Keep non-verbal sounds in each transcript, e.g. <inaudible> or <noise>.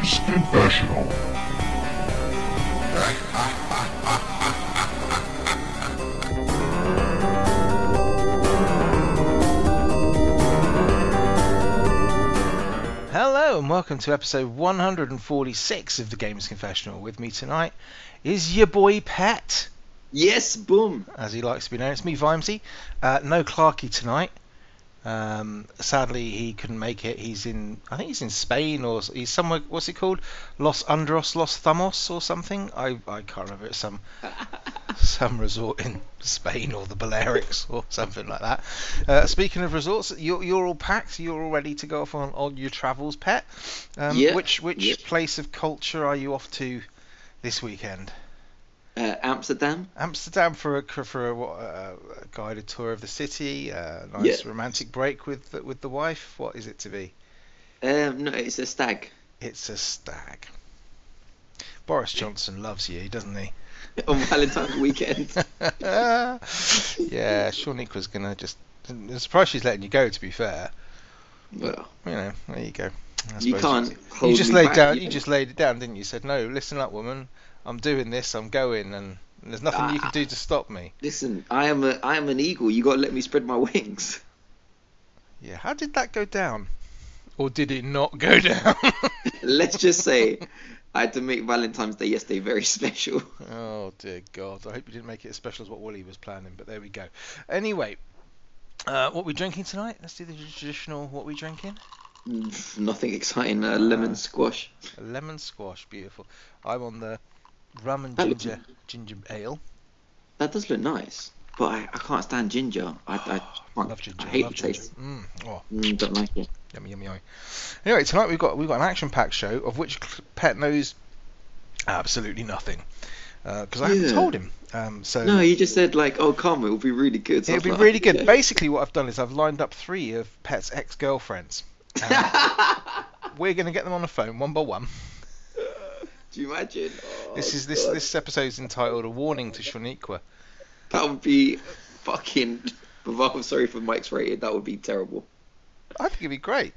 Games Confessional. Hello and welcome to episode 146 of the Games Confessional. With me tonight is your boy Pet, Yes, boom. as he likes to be known. It's me, Vimsey. Uh, no Clarky tonight. Um, sadly, he couldn't make it. He's in, I think he's in Spain or he's somewhere. What's it called? Los Andros, Los Thamos or something. I, I can't remember. It's some <laughs> some resort in Spain or the Balearics or something like that. Uh, speaking of resorts, you're, you're all packed. You're all ready to go off on, on your travels, Pet. Um, Yeah, Which which yeah. place of culture are you off to this weekend? Uh, Amsterdam. Amsterdam for a for a, what, uh, a guided tour of the city. Uh, nice Yeah. romantic break with the, with the wife. What is it to be? Um, no, it's a stag. It's a stag. Boris Johnson loves you, doesn't he? <laughs> on Valentine's weekend. <laughs> yeah, Shaniqua's gonna just. I'm surprised she's letting you go. To be fair, Well, you know, there you go. You can't You, hold you just laid back, down. you You know. just laid it down, didn't you? You said, "No, listen up, woman. I'm doing this. I'm going, and there's nothing you can Ah. do to stop me." Listen, I am a I am an eagle. You got to let me spread my <laughs> wings. Yeah. How did that go down? Or did it not go <laughs> down? Let's just say, I had to make Valentine's Day yesterday very <laughs> special. Oh dear God! I hope you didn't make it as special as what Wooly was planning, but there we go. Anyway, uh, what we drinking tonight? Let's do the traditional. What we drinking? Nothing exciting. Uh, lemon squash. A lemon squash, beautiful. I'm on the rum and That looks- ginger ginger ale. That does look nice, but I, I can't stand ginger. I, I, can't- Love ginger. I hate love the ginger. taste. Mm, oh, Mm, don't like it. yummy, yummy, yummy. Anyway, tonight we've got we've got an action-packed show of which Pet knows absolutely nothing because I haven't told him. Um, so No, you just said like, oh, come, it'll be really good. So It'll be was really good. yeah. Basically, what I've done is I've lined up three of Pet's ex-girlfriends. <laughs> We're going to get them on the phone one by one. Do you imagine? Oh, This is this God. this episode's entitled "A Warning to Shaniqua." That would be fucking. I'm sorry for Mike's rated. That would be terrible. I think it'd be great.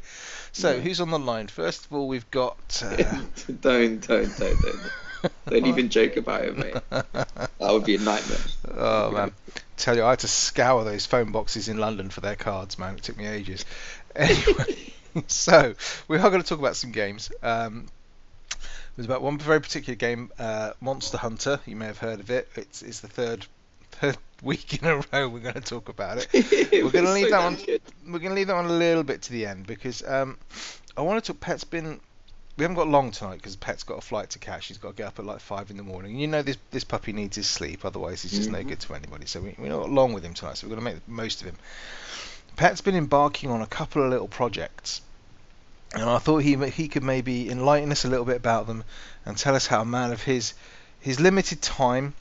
So, Yeah. who's on the line? First of all, we've got. <laughs> Uh, don't, don't, don't, don't. Don't even <laughs> joke about it, mate. That would be a nightmare. oh man, tell you, I had to scour those phone boxes in London for their cards, man. It took me ages. <laughs> Anyway, so we are going to talk about some games. Um, there's about one very particular game, uh, Monster Hunter. You may have heard of it. It's it's the third third <laughs> week in a row we're going to talk about it. <laughs> It We're going to leave so that one. good. We're going to leave that one a little bit to the end because um, I want to talk. Pet's been. We haven't got long tonight because Pet's got a flight to catch. He's got to get up at like five in the morning. And you know this this puppy needs his sleep, otherwise he's just no Mhm. good to anybody. So we, we're not long with him tonight. So we're going to make the most of him. Pet's been embarking on a couple of little projects, and I thought he he could maybe enlighten us a little bit about them and tell us how a man of his his limited time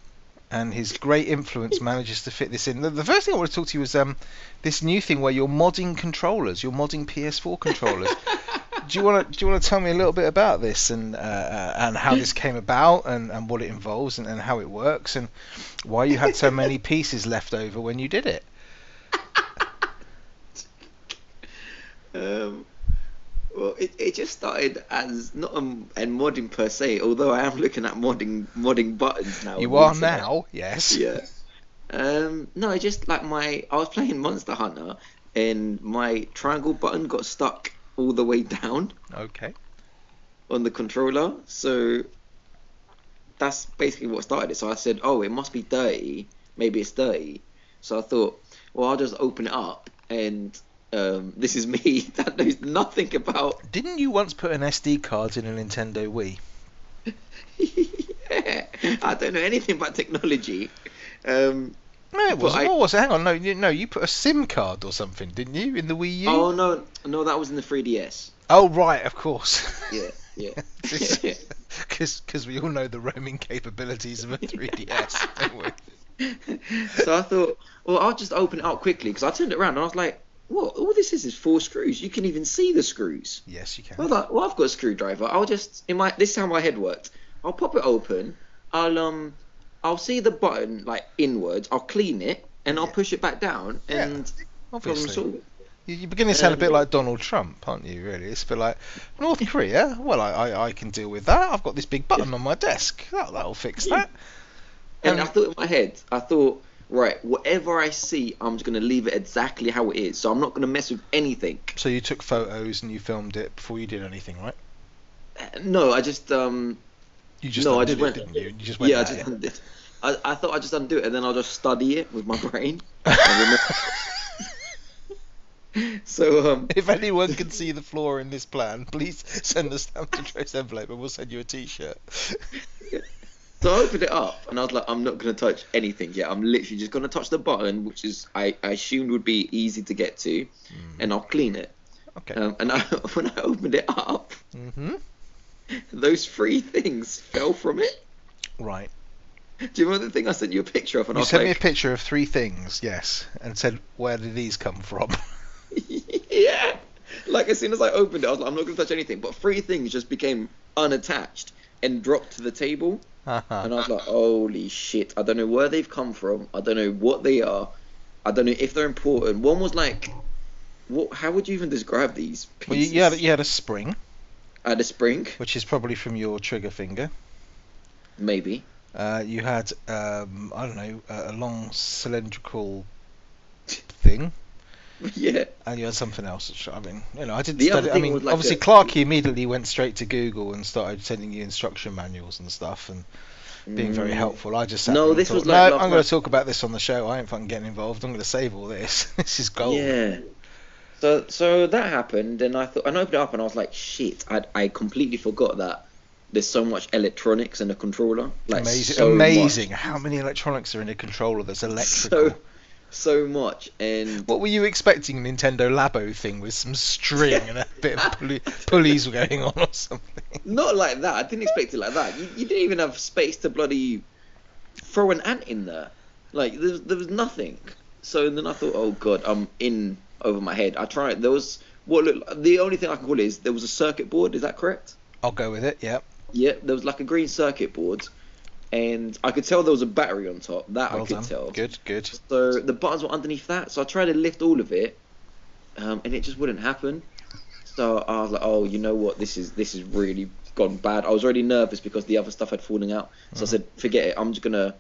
and his great influence <laughs> manages to fit this in. The, the first thing I want to talk to you is um this new thing where you're modding controllers, you're modding PS4 controllers. <laughs> do you want to do you want to tell me a little bit about this and uh, uh, and how this came about and, and what it involves and, and how it works and why you had so many <laughs> pieces left over when you did it? Um, well, it, it just started as not a, a modding per se, although I am looking at modding modding buttons now. You are now, yes. Yeah. Um, no, I just like my I was playing Monster Hunter and my triangle button got stuck all the way down Okay. on the controller. So that's basically what started it. So I said, oh, it must be dirty. Maybe it's dirty. So I thought, well, I'll just open it up and um, this is me <laughs> that knows nothing about. <laughs> Didn't you once put an SD card in a Nintendo Wii? I don't know anything about technology. Um, No, it wasn't. I- What was it? Hang on, no, you, no, you put a SIM card or something, didn't you, in the Wii U? oh no, no, that was in the 3DS. Oh, right, of course. Yeah, yeah. <laughs> Because we all know the roaming capabilities of a 3DS, don't we? so I thought, well, I'll just open it up quickly because I turned it around and I was like, what? All this is is four screws. You can even see the screws. Yes, you I can. was like, well, I've got a screwdriver. I'll just in my this is how my head worked. I'll pop it open. I'll um, I'll see the button like inwards. I'll clean it and I'll Yeah. push it back down Yeah, and problem Obviously. You- You're beginning to sound a bit Um, like Donald Trump, aren't you? Really, it's a bit like North Korea. Well, I, I, I can deal with that. I've got this big button on my desk. That that'll fix that. And I Um, thought in my head, I thought, right, whatever I see, I'm just gonna leave it exactly how it is. So I'm not gonna mess with anything. So you took photos and you filmed it before you did anything, right? Uh, No, I just um, You just no, I just it, went. didn't you? You just went yeah, I just it. I, I thought I'd just undo it and then I'll just study it with my brain. <laughs> So um, If anyone can see the flaw in this plan, please send us down to Trace envelope and we'll send you a T-shirt. <laughs> So I opened it up and I was like, I'm not going to touch anything yet. I'm literally just going to touch the button, which is I, I assumed would be easy to get to, and I'll clean it. Okay. Um, and I, <laughs> when I opened it up, hmm those three things fell from it. Right. Do you remember the thing I sent you a picture of? And I You was sent me a picture of three things, yes, and said, "Where did these come from?" <laughs> <laughs> yeah. Like as soon as I opened it, I was like, I'm not going to touch anything. But three things just became unattached and dropped to the table. <laughs> And I was like, holy shit, I don't know where they've come from. I don't know what they are. I don't know if they're important. One was like, what? How would you even describe these well, you, you, had, you had a spring, I had a spring, which is probably from your trigger finger. maybe. Uh, you had, um, I don't know, a long cylindrical thing, <laughs> yeah. and you had something else. I mean, you know, I didn't The study. I mean, like obviously, a- Clarky immediately went straight to Google and started sending you instruction manuals and stuff, and being very Mm. helpful. I just No, this thought, was no, like last I'm going to talk about this on the show. I ain't fucking getting involved. I'm going to save all this. <laughs> this is gold. Yeah. So so that happened, and I thought, and I opened it up, and I was like, shit, I I completely forgot that there's so much electronics in a controller. Like amazing, so amazing. much. How many electronics are in a controller that's <laughs> electrical? So so much, and What were you expecting? Nintendo Labo thing with some string and a <laughs> bit of pulley, pulleys going on or something? Not like that. I didn't expect it like that. You, you didn't even have space to bloody throw an ant in there. Like there, was- there was nothing. So then I thought, oh god, I'm in over my head. I tried. There was what looked. The only thing I can call it is there was a circuit board. Is that correct? I'll go with it. Yeah. Yeah. There was like a green circuit board, and I could tell there was a battery on top. That Well I could done. tell. Good. Good. So the buttons were underneath that. So I tried to lift all of it, um, and it just wouldn't happen. So I was like, oh, you know what? This is this is really gone bad. I was already nervous because the other stuff had fallen out. So I Mhm. said, forget it. I'm just gonna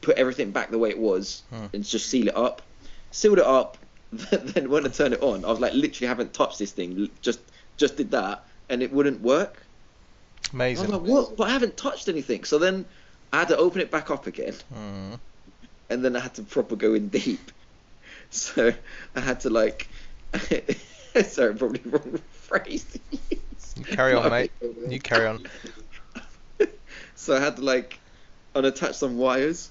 put everything back the way it was Hmm. and just seal it up. Sealed it up. <laughs> then when I turned it on, I was like, literally haven't touched this thing. Just just did that, and it wouldn't work. Amazing. I was like, what? But I haven't touched anything. So then I had to open it back up again Mm. and then I had to proper go in deep. <laughs> So I had to like, <laughs> sorry, probably wrong phrase. to use. You carry on, mate. You carry on. <laughs> So I had to like unattach some wires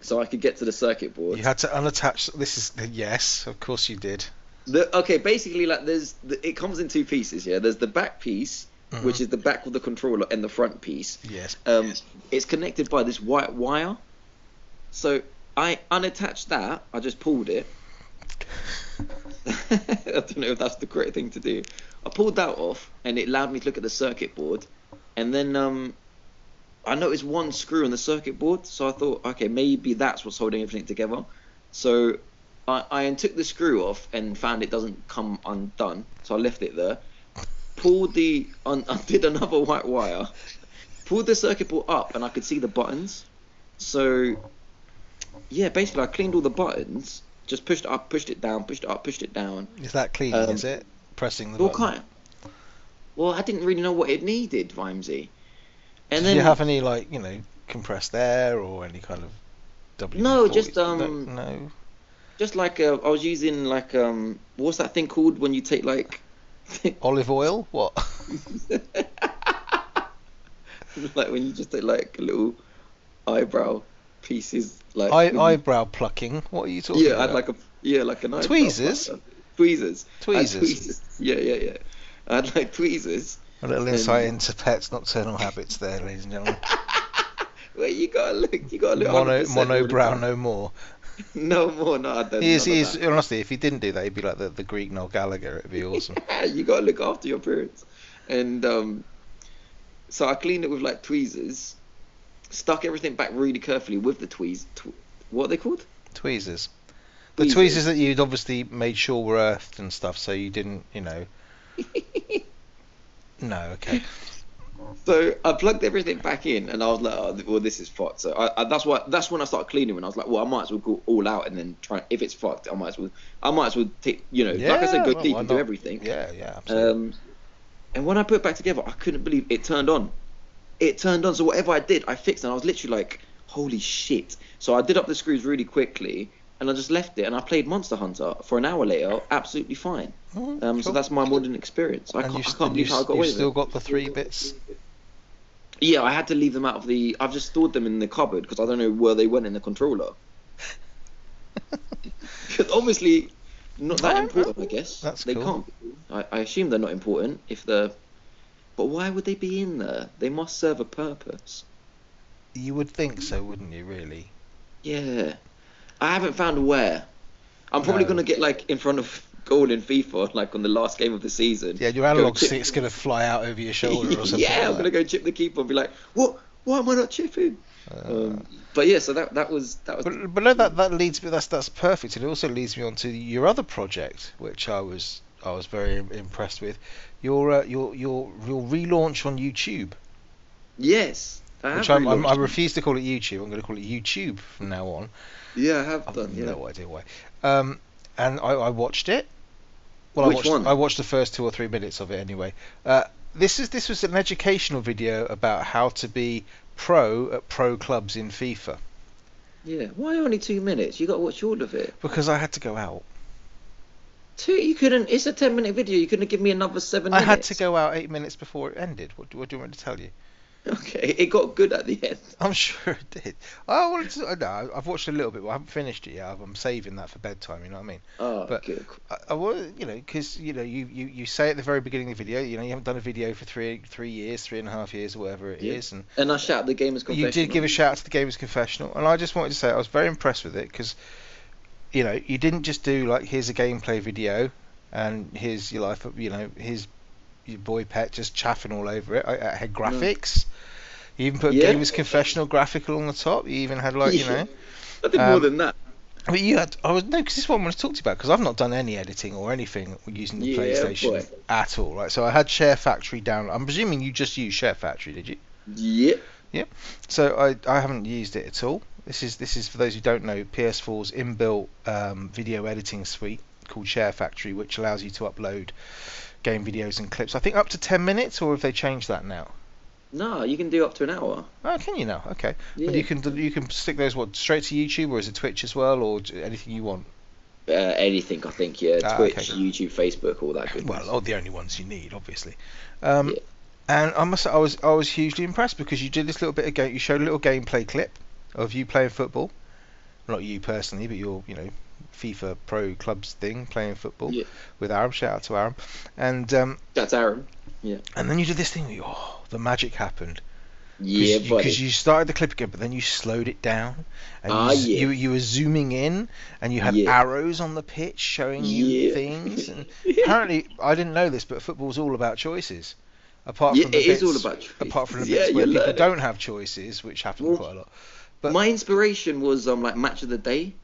so I could get to the circuit board. You had to unattach. This is yes, of course you did. The, okay, basically like there's the, it comes in two pieces. Yeah, there's the back piece, Mhm. which is the back of the controller, and the front piece. Yes. Um, it's connected by this white wire. So I unattached that. I just pulled it. <laughs> I don't know if that's the correct thing to do. I pulled that off, and it allowed me to look at the circuit board. And then um, I noticed one screw on the circuit board, so I thought, okay, maybe that's what's holding everything together. So I, I took the screw off and found it doesn't come undone, so I left it there. Pulled the, un, <laughs> undid another white wire, pulled the circuit board up, and I could see the buttons. So yeah, basically I cleaned all the buttons, just pushed it up, pushed it down, pushed it up, pushed it down. Is that cleaning? Um, is it pressing the All button? kind. Well, I didn't really know what it needed, Vimsey. And Did then you have any like you know compressed air or any kind of W? No, just, um, no. just like uh, I was using like um, what's that thing called when you take like <laughs> Olive oil? What? <laughs> like when you just take like little eyebrow pieces like Eye, eyebrow plucking? What are you talking yeah, about? had like a yeah like an eyebrow Tweezers? plucker. tweezers Tweezers. tweezers yeah yeah yeah I'd like tweezers A little and- insight into Pet's nocturnal habits there, ladies and gentlemen. <laughs> well you gotta look you gotta look Mono, 100% all the monobrow, time. no more. <laughs> no more no I don't He is, he is, honestly, if he didn't do that, he'd be like the, the Greek Noel Gallagher. It'd be awesome. <laughs> you gotta look after your parents. And um, so I cleaned it with like tweezers, stuck everything back really carefully with the tweez. Tw- what are they called? Tweezers. The tweezers. tweezers that you'd obviously made sure were earthed and stuff, so you didn't, you know. <laughs> No, okay. So I plugged everything back in, and I was like, oh, "Well, this is fucked." So I, I, that's why that's when I started cleaning. And I was like, "Well, I might as well go all out, and then try. If it's fucked, I might as well. I might as well take. You know, like I said, go well, deep and do everything." Yeah, yeah, absolutely. Um, and when I put it back together, I couldn't believe it turned on. It turned on. So whatever I did, I fixed, it and I was literally like, "Holy shit!" So I did up the screws really quickly, and I just left it, and I played Monster Hunter for an hour later, absolutely fine. Mhm, Um, So that's my modern experience. I and can't, you've, I can't believe you've, how I got away with still got the three bits. Yeah, I had to leave them out of the. I've just stored them in the cupboard because I don't know where they went in the controller. Because <laughs> <laughs> obviously, not that important, I guess. that's they cool. can't. Be. I, I assume they're not important if they're. But why would they be in there? They must serve a purpose. You would think so, wouldn't you? Really? Yeah, I haven't found where. I'm probably No. gonna get like in front of goal in FIFA, like on the last game of the season. Yeah, your analog stick's gonna fly out over your shoulder or <laughs> something. yeah, I'm like gonna go chip the keeper and be like, what? Why am I not chipping? that. Um, but yeah, so that that was that was. But, but no, that that leads me. That's that's perfect. It also leads me on to your other project, which I was I was very impressed with. Your uh, your your your relaunch on YouTube, Yes, I which have I'm, I'm, I refuse to call it YouTube. I'm going to call it YouTube from now on. Yeah, I have I've done. Yeah. no idea why. Um, and I, I watched it. Well, Which I watched one? I watched the first two or three minutes of it anyway. Uh, this is this was an educational video about how to be pro at pro clubs in FIFA Yeah. Why only two minutes? You got to watch all of it. because I had to go out. Two. You couldn't. It's a ten minute video. You couldn't give me another seven I minutes. had to go out eight minutes before it ended. What, do- what do you want me to tell you? <laughs> Okay. It got good at the end. <laughs> I'm sure it did. I wanted to. No, I've watched a little bit, but I haven't finished it yet. I'm saving that for bedtime. You know what I mean? Oh, But- good. I, I want, you know, because you know, you, you, you say at the very beginning of the video, you know, you haven't done a video for three three years, three and a half years, or whatever it is, Yeah. and And I shout the gamers confessional. you did give a shout out to the Gamers Confessional, and I just wanted to say I was very impressed with it because, you know, you didn't just do like here's a gameplay video, and here's your life, you know, here's your boy pet just chaffing all over it. I, I had graphics. You even put a Yeah. Gamers Confessional graphic along the top. You even had like you Yeah. know. I did more um, than that. But you had, I was no, because this is what I want to talk to you about because I've not done any editing or anything using the Yeah, PlayStation boy. at all, right? So I had Share Factory down. I'm presuming you just used Share Factory, did you? Yeah. Yeah. So I, I haven't used it at all. This is this is for those who don't know PS4's inbuilt um, video editing suite called Share Factory, which allows you to upload game videos and clips. I think up to 10 minutes, or have they changed that now? No, you can do up to an hour. Oh, can you now? Okay. Yeah. But you can you can stick those what straight to YouTube, or is it Twitch as well, or anything you want? Uh, anything, I think. Yeah. Ah, Twitch, okay. YouTube, Facebook, all that good. Well, oh, the only ones you need, obviously. Um, Yeah. And I must, say, I was, I was hugely impressed because you did this little bit of game. You showed a little gameplay clip of you playing football. Not you personally, but your, you know, FIFA Pro Clubs thing, playing football Yeah. with Aram. Shout out to Aram. And um, That's Aaron. Yeah. And then you did this thing. Where oh, the magic happened. Yeah, Because buddy. you, started the clip again, but then you slowed it down, and Ah, you, yeah. you you were zooming in, and you had Yeah. arrows on the pitch showing you Yeah. things. And <laughs> apparently, I didn't know this, but football's all about choices. Apart Yeah, from the it is bits, all about choice. apart from the Yeah, bits where people learn it. don't have choices, which happen Well, quite a lot. but- My inspiration was um like Match of the Day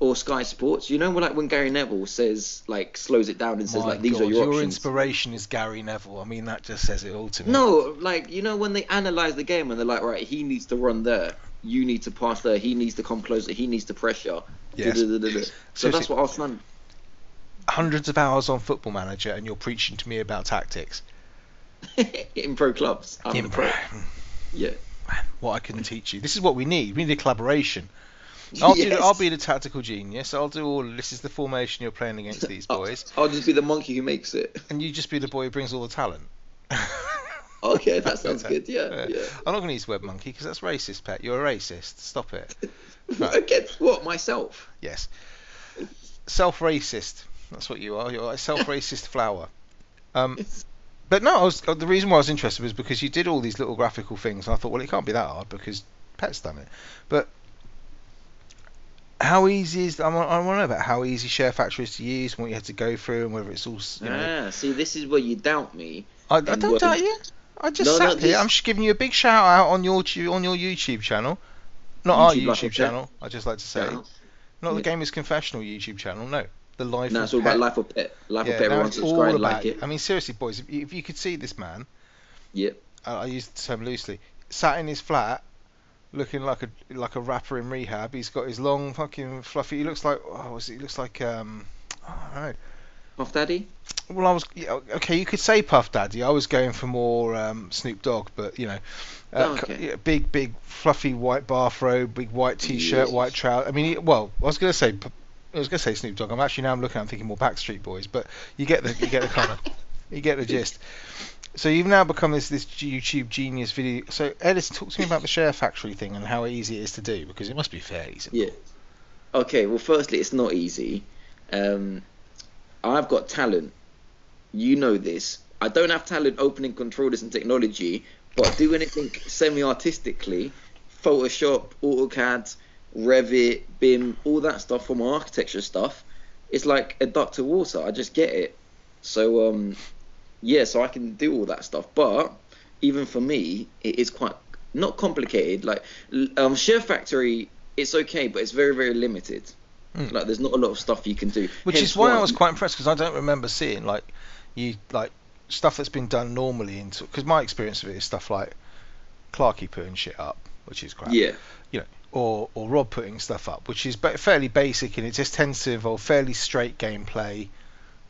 or Sky Sports. You know, when, like when Gary Neville says like slows it down and says My like these God, are your, your options. inspiration is Gary Neville. I mean, that just says it all to me. No, like you know when they analyze the game and they're like, right, he needs to run there, you need to pass there, he needs to come closer, he needs to pressure. Yes. Da-da-da-da-da. So Seriously. that's what Arsenal. Hundreds of hours on Football Manager, and you're preaching to me about tactics. <laughs> in pro clubs. I'm In- the pro. Yeah. what I can teach you. This is what we need. We need a collaboration. I'll, <laughs> do, I'll be the tactical genius. I'll do all. This is the formation you're playing against these boys, I'll just be the monkey who makes it. and you just be the boy who brings all the talent. <laughs> Okay, that sounds <laughs> good. Yeah, Yeah. yeah. I'm not going to use web monkey because that's racist, pet. You're a racist. Stop it. Right. Against what? Myself. Yes. Self-racist. That's what you are. You're a self-racist flower. Um, but no, I was, uh, the reason why I was interested was because you did all these little graphical things, and I thought, well, it can't be that hard because Pet's done it. But how easy is? I want, I want to know about how easy Share Factory is to use, and what you had to go through, and whether it's all. You know, Ah, see, this is where you doubt me. I, I don't what- doubt you. I just No, no, sat here. this- I'm just giving you a big shout out on your on your YouTube channel, not our YouTube like YouTube channel. I just like to say. Yeah. not the Gamers Confessional YouTube channel. No, the life. Of it's all about life of pet. Life yeah, of pet. Everyone subscribe, like it. I mean, seriously, boys, if you, if you could see this man, Yep. uh, I use the term loosely, sat in his flat, looking like a like a rapper in rehab. He's got his long fucking fluffy. He looks like oh, it? He looks like um, I don't know. Puff Daddy. Well, I was yeah, okay. You could say Puff Daddy. I was going for more um, Snoop Dogg, but you know, uh, Oh, okay. yeah, big, big, fluffy white bathrobe, big white T-shirt, white trousers. I mean, he- well, I was going to say, I was to say Snoop Dogg. I'm actually now I'm looking. I'm thinking more Backstreet Boys, but you get the you get the kind of you get the gist. <laughs> So you've now become this this YouTube genius video. So Edison, talk to me about the Share Factory thing and how easy it is to do because it must be fairly simple. Yeah. Okay. Well, firstly, it's not easy. Um, I've got talent. You know this. I don't have talent opening controllers and technology, but do anything semi-artistically, Photoshop, AutoCAD, Revit, BIM, all that stuff from my architecture stuff. It's like a duck to water. I just get it. So um, yeah, so I can do all that stuff. But even for me, it is quite not complicated. Like um, Share Factory, it's okay, but it's very very limited. Mm. Like there's not a lot of stuff you can do. Which Hence is why I was quite impressed because I don't remember seeing like you like stuff that's been done normally into because my experience of it is stuff like Clarky putting shit up, which is crap. Yeah. You know, Or or Rob putting stuff up, which is fairly basic and it just tends to involve fairly straight gameplay.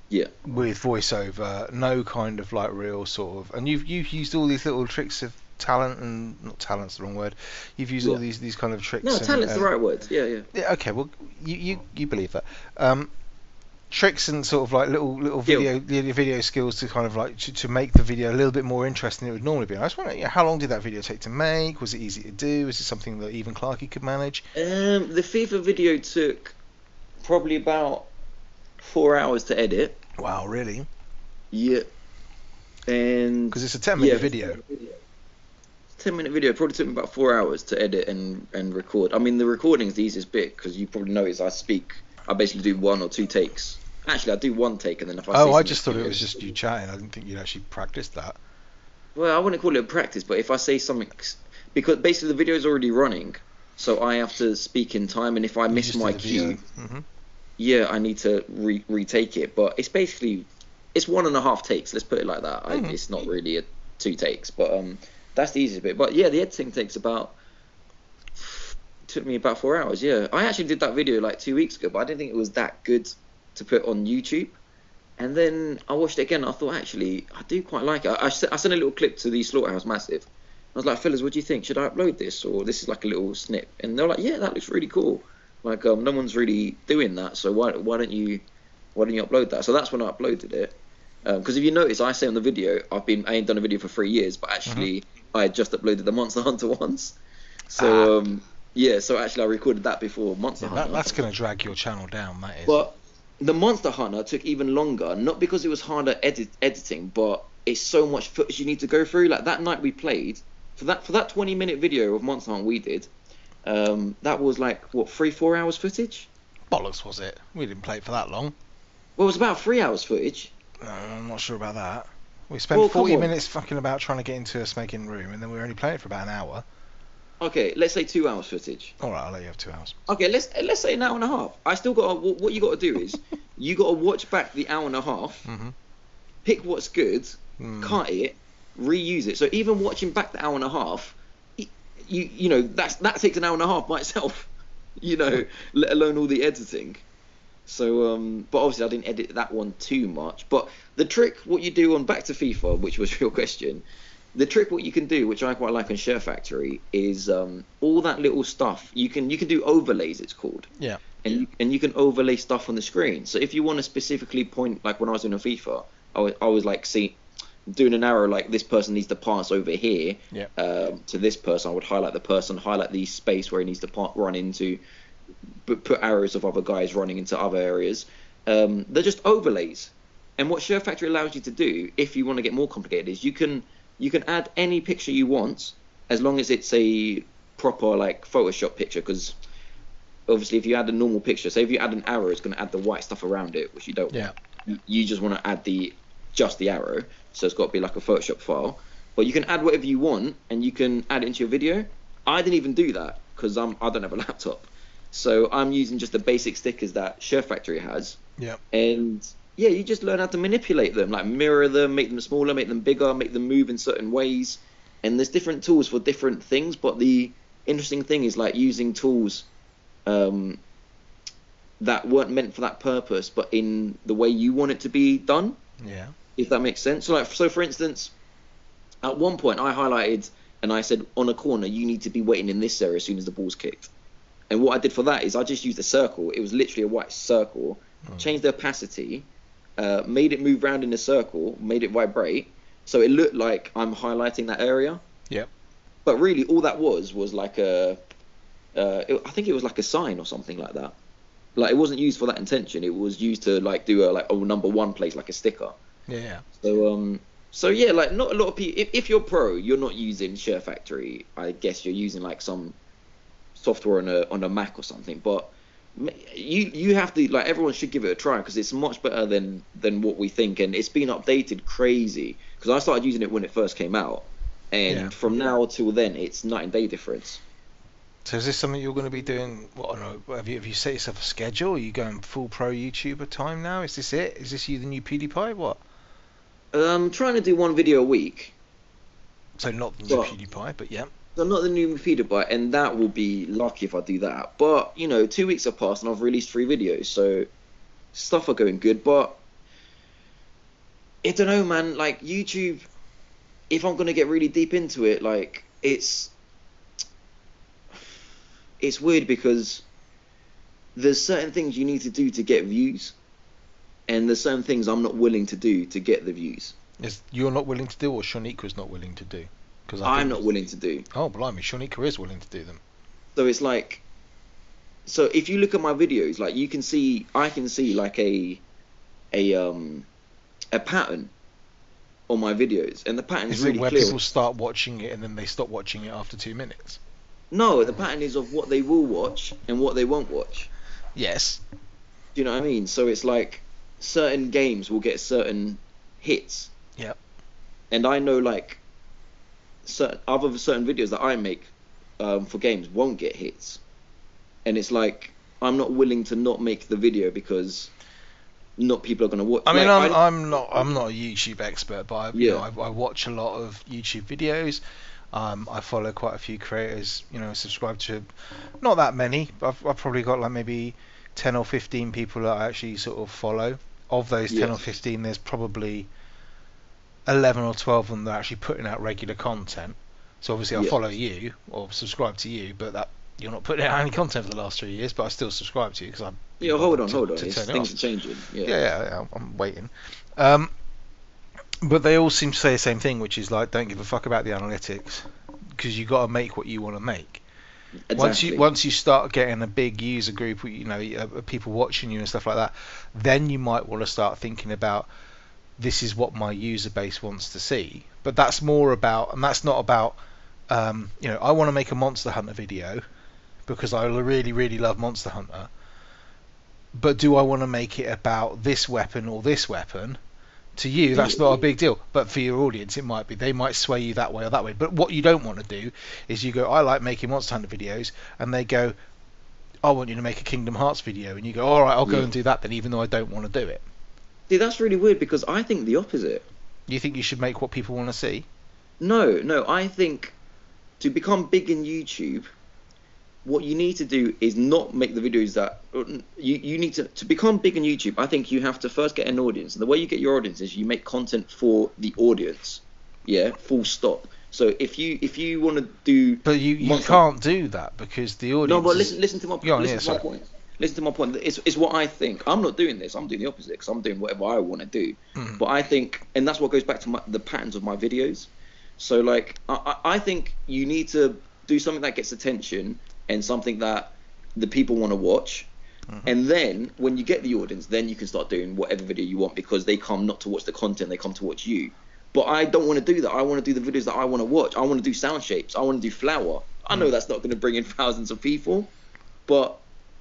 Yeah. With voiceover, no kind of like real sort of, and you've you've used all these little tricks of talent and not talent's the wrong word. You've used all these these kind of tricks. No, and, talent's and- the right word. Yeah, yeah. yeah, okay, well, you, you, you believe that. Um, tricks and sort of like little little video video, video skills to kind of like to, to make the video a little bit more interesting than it would normally be. I was wondering, yeah, how long did that video take to make? Was it easy to do? Was it something that even Clarky could manage? Um, the FIFA video took probably about four hours to edit. Wow, really? Yeah. And Because it's a ten minute yeah, video. Ten minute video probably took me about four hours to edit and and record. I mean, the recording's the easiest bit because you probably notice I speak. I basically do one or two takes. Actually, I do one take and then if I. Oh, I just thought it was just you chatting. I didn't think you'd actually practiced that. Well, I wouldn't call it a practice, but if I say something, because basically the video is already running, so I have to speak in time, and if I You miss my did the video. cue, Mhm. Yeah, I need to re- retake it. But it's basically it's one and a half takes. Let's put it like that. I, Mhm. it's not really a two takes, but um, that's the easiest bit. But yeah, the editing takes about took me about four hours. Yeah, I actually did that video like two weeks ago, but I didn't think it was that good to put on YouTube. And then I watched it again. I thought actually I do quite like it. I, I, I sent a little clip to the Slaughterhouse Massive. I was like, fellas, what do you think? Should I upload this or this is like a little snip? And they're like, yeah, that looks really cool. Like um, no one's really doing that, so why why don't you why don't you upload that? So that's when I uploaded it. Because if you notice, I say on the video, I've been I ain't done a video for three years, but actually I had just uploaded the Monster Hunter <laughs> once. So um, yeah, so actually I recorded that before Monster Yeah, Hunter. that, that's going to drag your channel down. That is. But the Monster Hunter took even longer, not because it was harder edit- editing, but it's so much footage you need to go through. Like that night we played for that for that 20 minute video of Monster Hunter we did. Um, that was like what three four hours footage. bollocks was it? We didn't play it for that long. Well, it was about three hours footage. No, I'm not sure about that. We spent Well, 40 minutes fucking about trying to get into a smoking room, and then we were only playing it for about an hour. Okay, let's say two hours footage. All right, I'll let you have two hours. Okay, let's let's say an hour and a half. I still got to, what you got to do is <laughs> you got to watch back the hour and a half, Mm-hmm. pick what's good, Mm. cut it, reuse it. So even watching back the hour and a half, you you know that's that takes an hour and a half by itself. <laughs> You know, let alone all the editing. So um, but obviously I didn't edit that one too much. But the trick, what you do on Back to FIFA, <laughs> which was your question, the trick what you can do, which I quite like on Share Factory, is um, all that little stuff. You can you can do overlays. It's called. Yeah. And you, and you can overlay stuff on the screen. So if you want to specifically point, like when I was doing a FIFA, I was, I was like, see, doing an arrow like this person needs to pass over here um, to this person. I would highlight the person, highlight the space where he needs to pa- run into, but put arrows of other guys running into other areas. Um, they're just overlays. And what Share Factory allows you to do, if you want to get more complicated, is you can you can add any picture you want as long as it's a proper like Photoshop picture. Because obviously, if you add a normal picture, say if you add an arrow, it's going to add the white stuff around it, which you don't Yeah. want. You just want to add the just the arrow, so it's got to be like a Photoshop file. But you can add whatever you want, and you can add it into your video. I didn't even do that because I'm I don't have a laptop. So I'm using just the basic stickers that Share Factory has. Yep. And yeah, you just learn how to manipulate them, like mirror them, make them smaller, make them bigger, make them move in certain ways. And there's different tools for different things, but the interesting thing is like using tools um, that weren't meant for that purpose, but in the way you want it to be done. Yeah. If that makes sense. So like, so for instance, at one point I highlighted and I said on a corner you need to be waiting in this area as soon as the ball's kicked. And what I did for that is I just used a circle. It was literally a white circle. Mm. Changed the opacity, uh, made it move around in a circle, made it vibrate, so it looked like I'm highlighting that area. Yep. But really, all that was was like a, uh, it, I think it was like a sign or something like that. Like it wasn't used for that intention. It was used to like do a like a number one place like a sticker. Yeah. So um, so yeah, like not a lot of people. If, if you're pro, you're not using Share Factory. I guess you're using like some software on a on a Mac or something. But you you have to like everyone should give it a try because it's much better than than what we think, and it's been updated crazy. Because I started using it when it first came out, and Yeah. from now till then, it's night and day difference. So is this something you're going to be doing? What I have you have you set yourself a schedule? Are you going full pro YouTuber time now? Is this it? Is this you the new PewDiePie? What? Um, I'm trying to do one video a week. So not the new PewDiePie, but yeah. So not the new PewDiePie, and that will be lucky if I do that. But you know, two weeks have passed and I've released three videos, so stuff are going good. But I don't know, man. Like YouTube, if I'm gonna get really deep into it, like it's it's weird because there's certain things you need to do to get views, and there's certain things I'm not willing to do to get the views. Is you're not willing to do, or Shaniqua's not willing to do? Because I'm not willing to do. Oh, blimey, Shaniqua is willing to do them. So it's like, so if you look at my videos, like you can see, I can see like a, a um, a pattern on my videos, and the pattern is Is really where clear. people start watching it and then they stop watching it after two minutes? No, the pattern is of what they will watch and what they won't watch. Yes. Do you know what I mean? So it's like certain games will get certain hits. Yeah. And I know like certain other certain videos that I make um, for games won't get hits, and it's like I'm not willing to not make the video because not people are gonna watch. I mean, like, I'm, I'm not I'm not a YouTube expert, but I, you Yeah. know, I, I watch a lot of YouTube videos. Um, I follow quite a few creators. You know, subscribe to not that many. But I've, I've probably got like maybe ten or fifteen people that I actually sort of follow. Of those ten Yeah. or fifteen, there's probably eleven or twelve of them that are actually putting out regular content. So obviously, I Yeah. follow you or subscribe to you, but that you're not putting out any content for the last three years. But I still subscribe to you because I'm yeah, hold on, to- hold on. to It's, turn it things off. are changing. Yeah. yeah, yeah, yeah, I'm waiting. Um, but they all seem to say the same thing, which is like, don't give a fuck about the analytics, because you got to make what you want to make. Exactly. Once you once you start getting a big user group, you know, uh, people watching you and stuff like that, then you might want to start thinking about this is what my user base wants to see. But that's more about, and that's not about, um, you know, I want to make a Monster Hunter video because I really, really love Monster Hunter. But do I want to make it about this weapon or this weapon? To you, that's not a mm. big deal. But for your audience, it might be. They might sway you that way or that way. But what you don't want to do is you go, I like making Monster Hunter videos, and they go, I want you to make a Kingdom Hearts video, and you go, all right, I'll go Yeah. and do that then, even though I don't want to do it. See, that's really weird because I think the opposite. You think you should make what people want to see? No, no, I think to become big in YouTube, what you need to do is not make the videos that you, you need to to become big on YouTube. I think you have to first get an audience. And the way you get your audience is you make content for the audience. Yeah, full stop. So if you if you want to do But you, you Monster- can't do that because the audience. no, but listen listen to my on, listen yeah, to my point. Listen to my point. It's, it's what I think. I'm not doing this. I'm doing the opposite because I'm doing whatever I want to do. Mhm. But I think, and that's what goes back to my, the patterns of my videos. So like, I I think you need to do something that gets attention and something that the people want to watch. Mhm. And then when you get the audience, then you can start doing whatever video you want because they come not to watch the content, they come to watch you. But I don't want to do that. I want to do the videos that I want to watch. I want to do sound shapes. I want to do flower. I Mm. know that's not going to bring in <laughs> thousands of people, but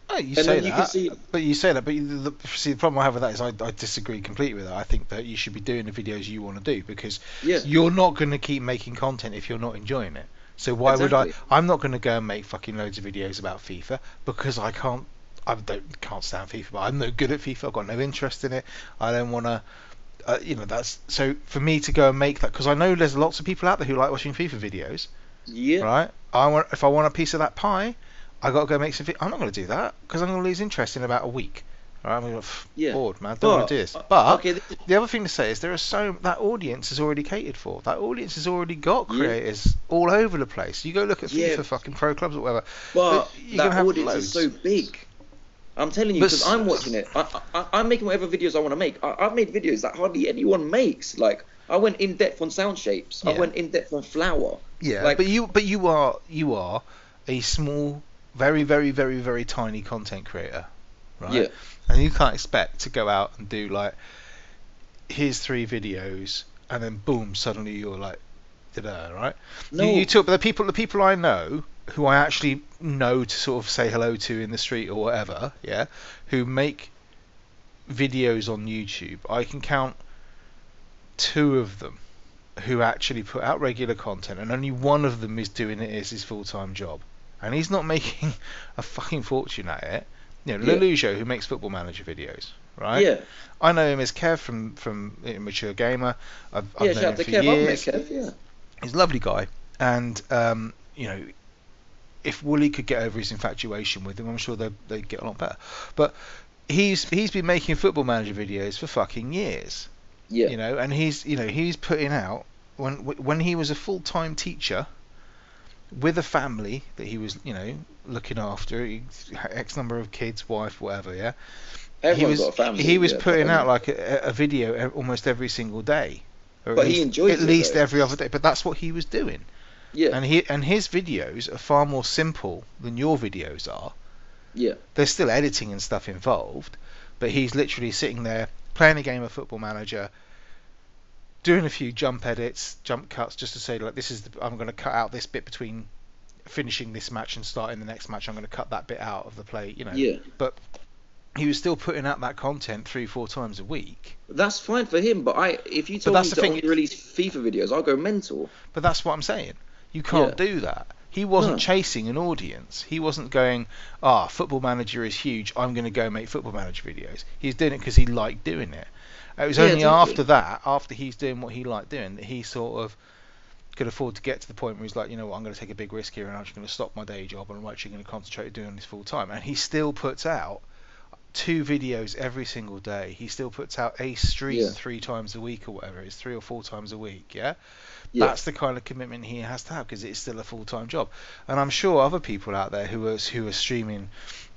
Oh, you and say you that, can see- but you say that, but you, the, see the problem I have with that is I, I disagree completely with that. I think that you should be doing the videos you want to do because you're not going to keep making content if you're not enjoying it. So why would I? I'm not going to go and make fucking loads of videos about FIFA because I can't. I don't can't stand FIFA. But I'm no good at FIFA. I've got no interest in it. I don't want to. Uh, you know that's so for me to go and make that because I know there's lots of people out there who like watching FIFA videos, Yeah. right? I want if I want a piece of that pie, I got to go make some. I'm not going to do that because I'm going to lose interest in about a week. Right? I'm Yeah. bored, man. Don't want to do this. But okay, th- the other thing to say is there are so that audience is already catered for. That audience has already got Yeah. creators all over the place. You go look at Yeah. FIFA fucking pro clubs or whatever. but that have audience loads. is so big. I'm telling you because I'm watching it. I, I, I'm making whatever videos I want to make. I, I've made videos that hardly anyone makes. Like I went in depth on sound shapes. I went in depth on flower. Yeah, Like- but you but you are you are a small, very very very very tiny content creator, right? Yeah. And you can't expect to go out and do like here's three videos and then boom suddenly you're like da right? No. You, you talk, but the people, the people I know who I actually know to sort of say hello to in the street or whatever, yeah, who make videos on YouTube, I can count two of them who actually put out regular content, and only one of them is doing it as his full-time job, and he's not <laughs> making a fucking fortune at it. You know, Yeah. Who makes Football Manager videos, right? Yeah. I know him as Kev from from Mature Gamer. I've, I've Yeah. known Shout out him to for Kev. Years Kev. Yeah. he's a lovely guy, and um, you know, if Wooly could get over his infatuation with him, I'm sure they'd, they'd get a lot better. But he's he's been making Football Manager videos for fucking years, Yeah. you know, and he's you know he's putting out when when he was a full time teacher with a family that he was you know looking after, x number of kids, wife, whatever, yeah. he Everyone's was got a family. he was yeah, putting out like a, a video almost every single day. But he least- enjoys at it, least though. every other day. But that's what he was doing. Yeah. And he and his videos are far more simple than your videos are. Yeah. There's still editing and stuff involved, but he's literally sitting there playing a game of Football Manager, doing a few jump edits, jump cuts, just to say like this is the, I'm going to cut out this bit between finishing this match and starting the next match. I'm going to cut that bit out of the play, you know. Yeah. But he was still putting out that content three, four times a week. That's fine for him, but I if you told that's me the to thing, only release FIFA videos, I'll go mental. But that's what I'm saying. You can't do that. He wasn't No. chasing an audience. He wasn't going, ah, Football Manager is huge. I'm going to go make Football Manager videos. He's doing it because he liked doing it. It was Yeah, only after that, after he's doing what he liked doing, that he sort of could afford to get to the point where he's like, you know what, I'm going to take a big risk here and I'm just going to stop my day job and I'm actually going to concentrate on doing this full time. And he still puts out two videos every single day. He still puts out a stream Yeah. three times a week or whatever. It's three or four times a week. Yeah. Yeah. That's the kind of commitment he has to have because it's still a full time job. And I'm sure other people out there who are who are streaming,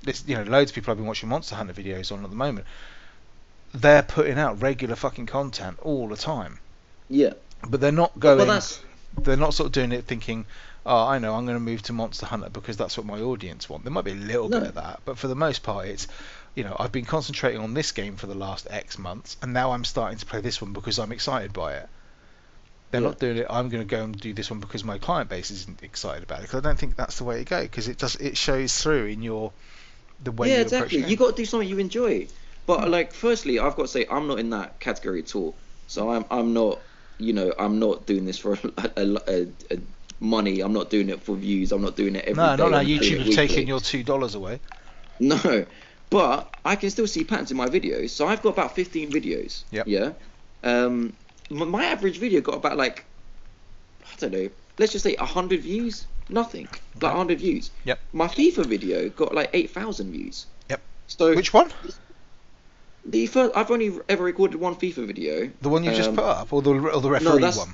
this you know, loads of people I've been watching Monster Hunter videos on at the moment. They're putting out regular fucking content all the time, Yeah. but they're not going. Well, that's They're not sort of doing it thinking, oh, I know, I'm going to move to Monster Hunter because that's what my audience want. There might be a little No. bit of that, but for the most part, it's, you know, I've been concentrating on this game for the last X months, and now I'm starting to play this one because I'm excited by it. They're Yeah. not doing it. I'm going to go and do this one because my client base isn't excited about it. Because I don't think that's the way to go. Because it does, it shows through in your the way yeah, exactly. You got to do something you enjoy. But like, firstly, I've got to say I'm not in that category at all. So I'm I'm not, you know, I'm not doing this for <laughs> a, a, a, a money. I'm not doing it for views. I'm not doing it every No, day, not now. YouTube have taken your two dollars away. No, but I can still see patterns in my videos. So I've got about 15 videos. Yep. Yeah. Um, my average video got about like, I don't know, let's just say 100 views. Nothing. Like Okay. 100 views. Yep. My FIFA video got like 8,000 views. Yep. So Which one? The first, I've only ever recorded one FIFA video. The one you just Um, put up, or the or the referee that's- one?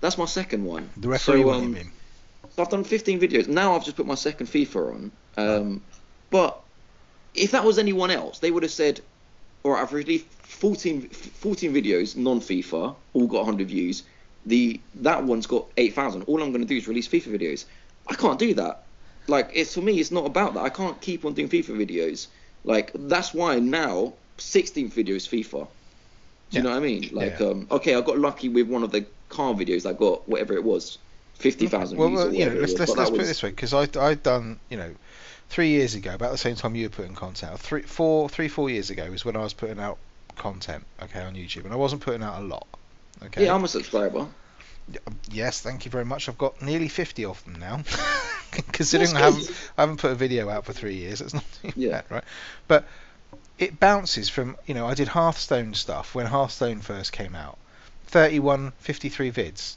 That's my second one. The referee so, one, you um, mean? So I've done 15 videos. Now I've just put my second FIFA on. Um, but if that was anyone else, they would have said, all right, I've released 14, 14 videos, non-FIFA, all got 100 views. The that one's got 8,000. All I'm going to do is release FIFA videos. I can't do that. Like it's for me, it's not about that. I can't keep on doing FIFA videos. Like that's why now 16th video is FIFA. Do you Yeah. know what I mean? Like, Yeah. um, okay, I got lucky with one of the car videos. I got whatever it was, 50,000 Well, views. well or you know, let's was, let's, let's that put it this way, because I I done you know three years ago, about the same time you were putting content out, three four three four years ago was when I was putting out content, okay, on YouTube, and I wasn't putting out a lot, okay. Yeah, I'm a subscriber. Yes, thank you very much. I've got nearly 50 of them now. <laughs> Considering I haven't. I haven't put a video out for three years, it's not too Yeah. bad, right? But it bounces from, you know, I did Hearthstone stuff when Hearthstone first came out. 31, 53 vids.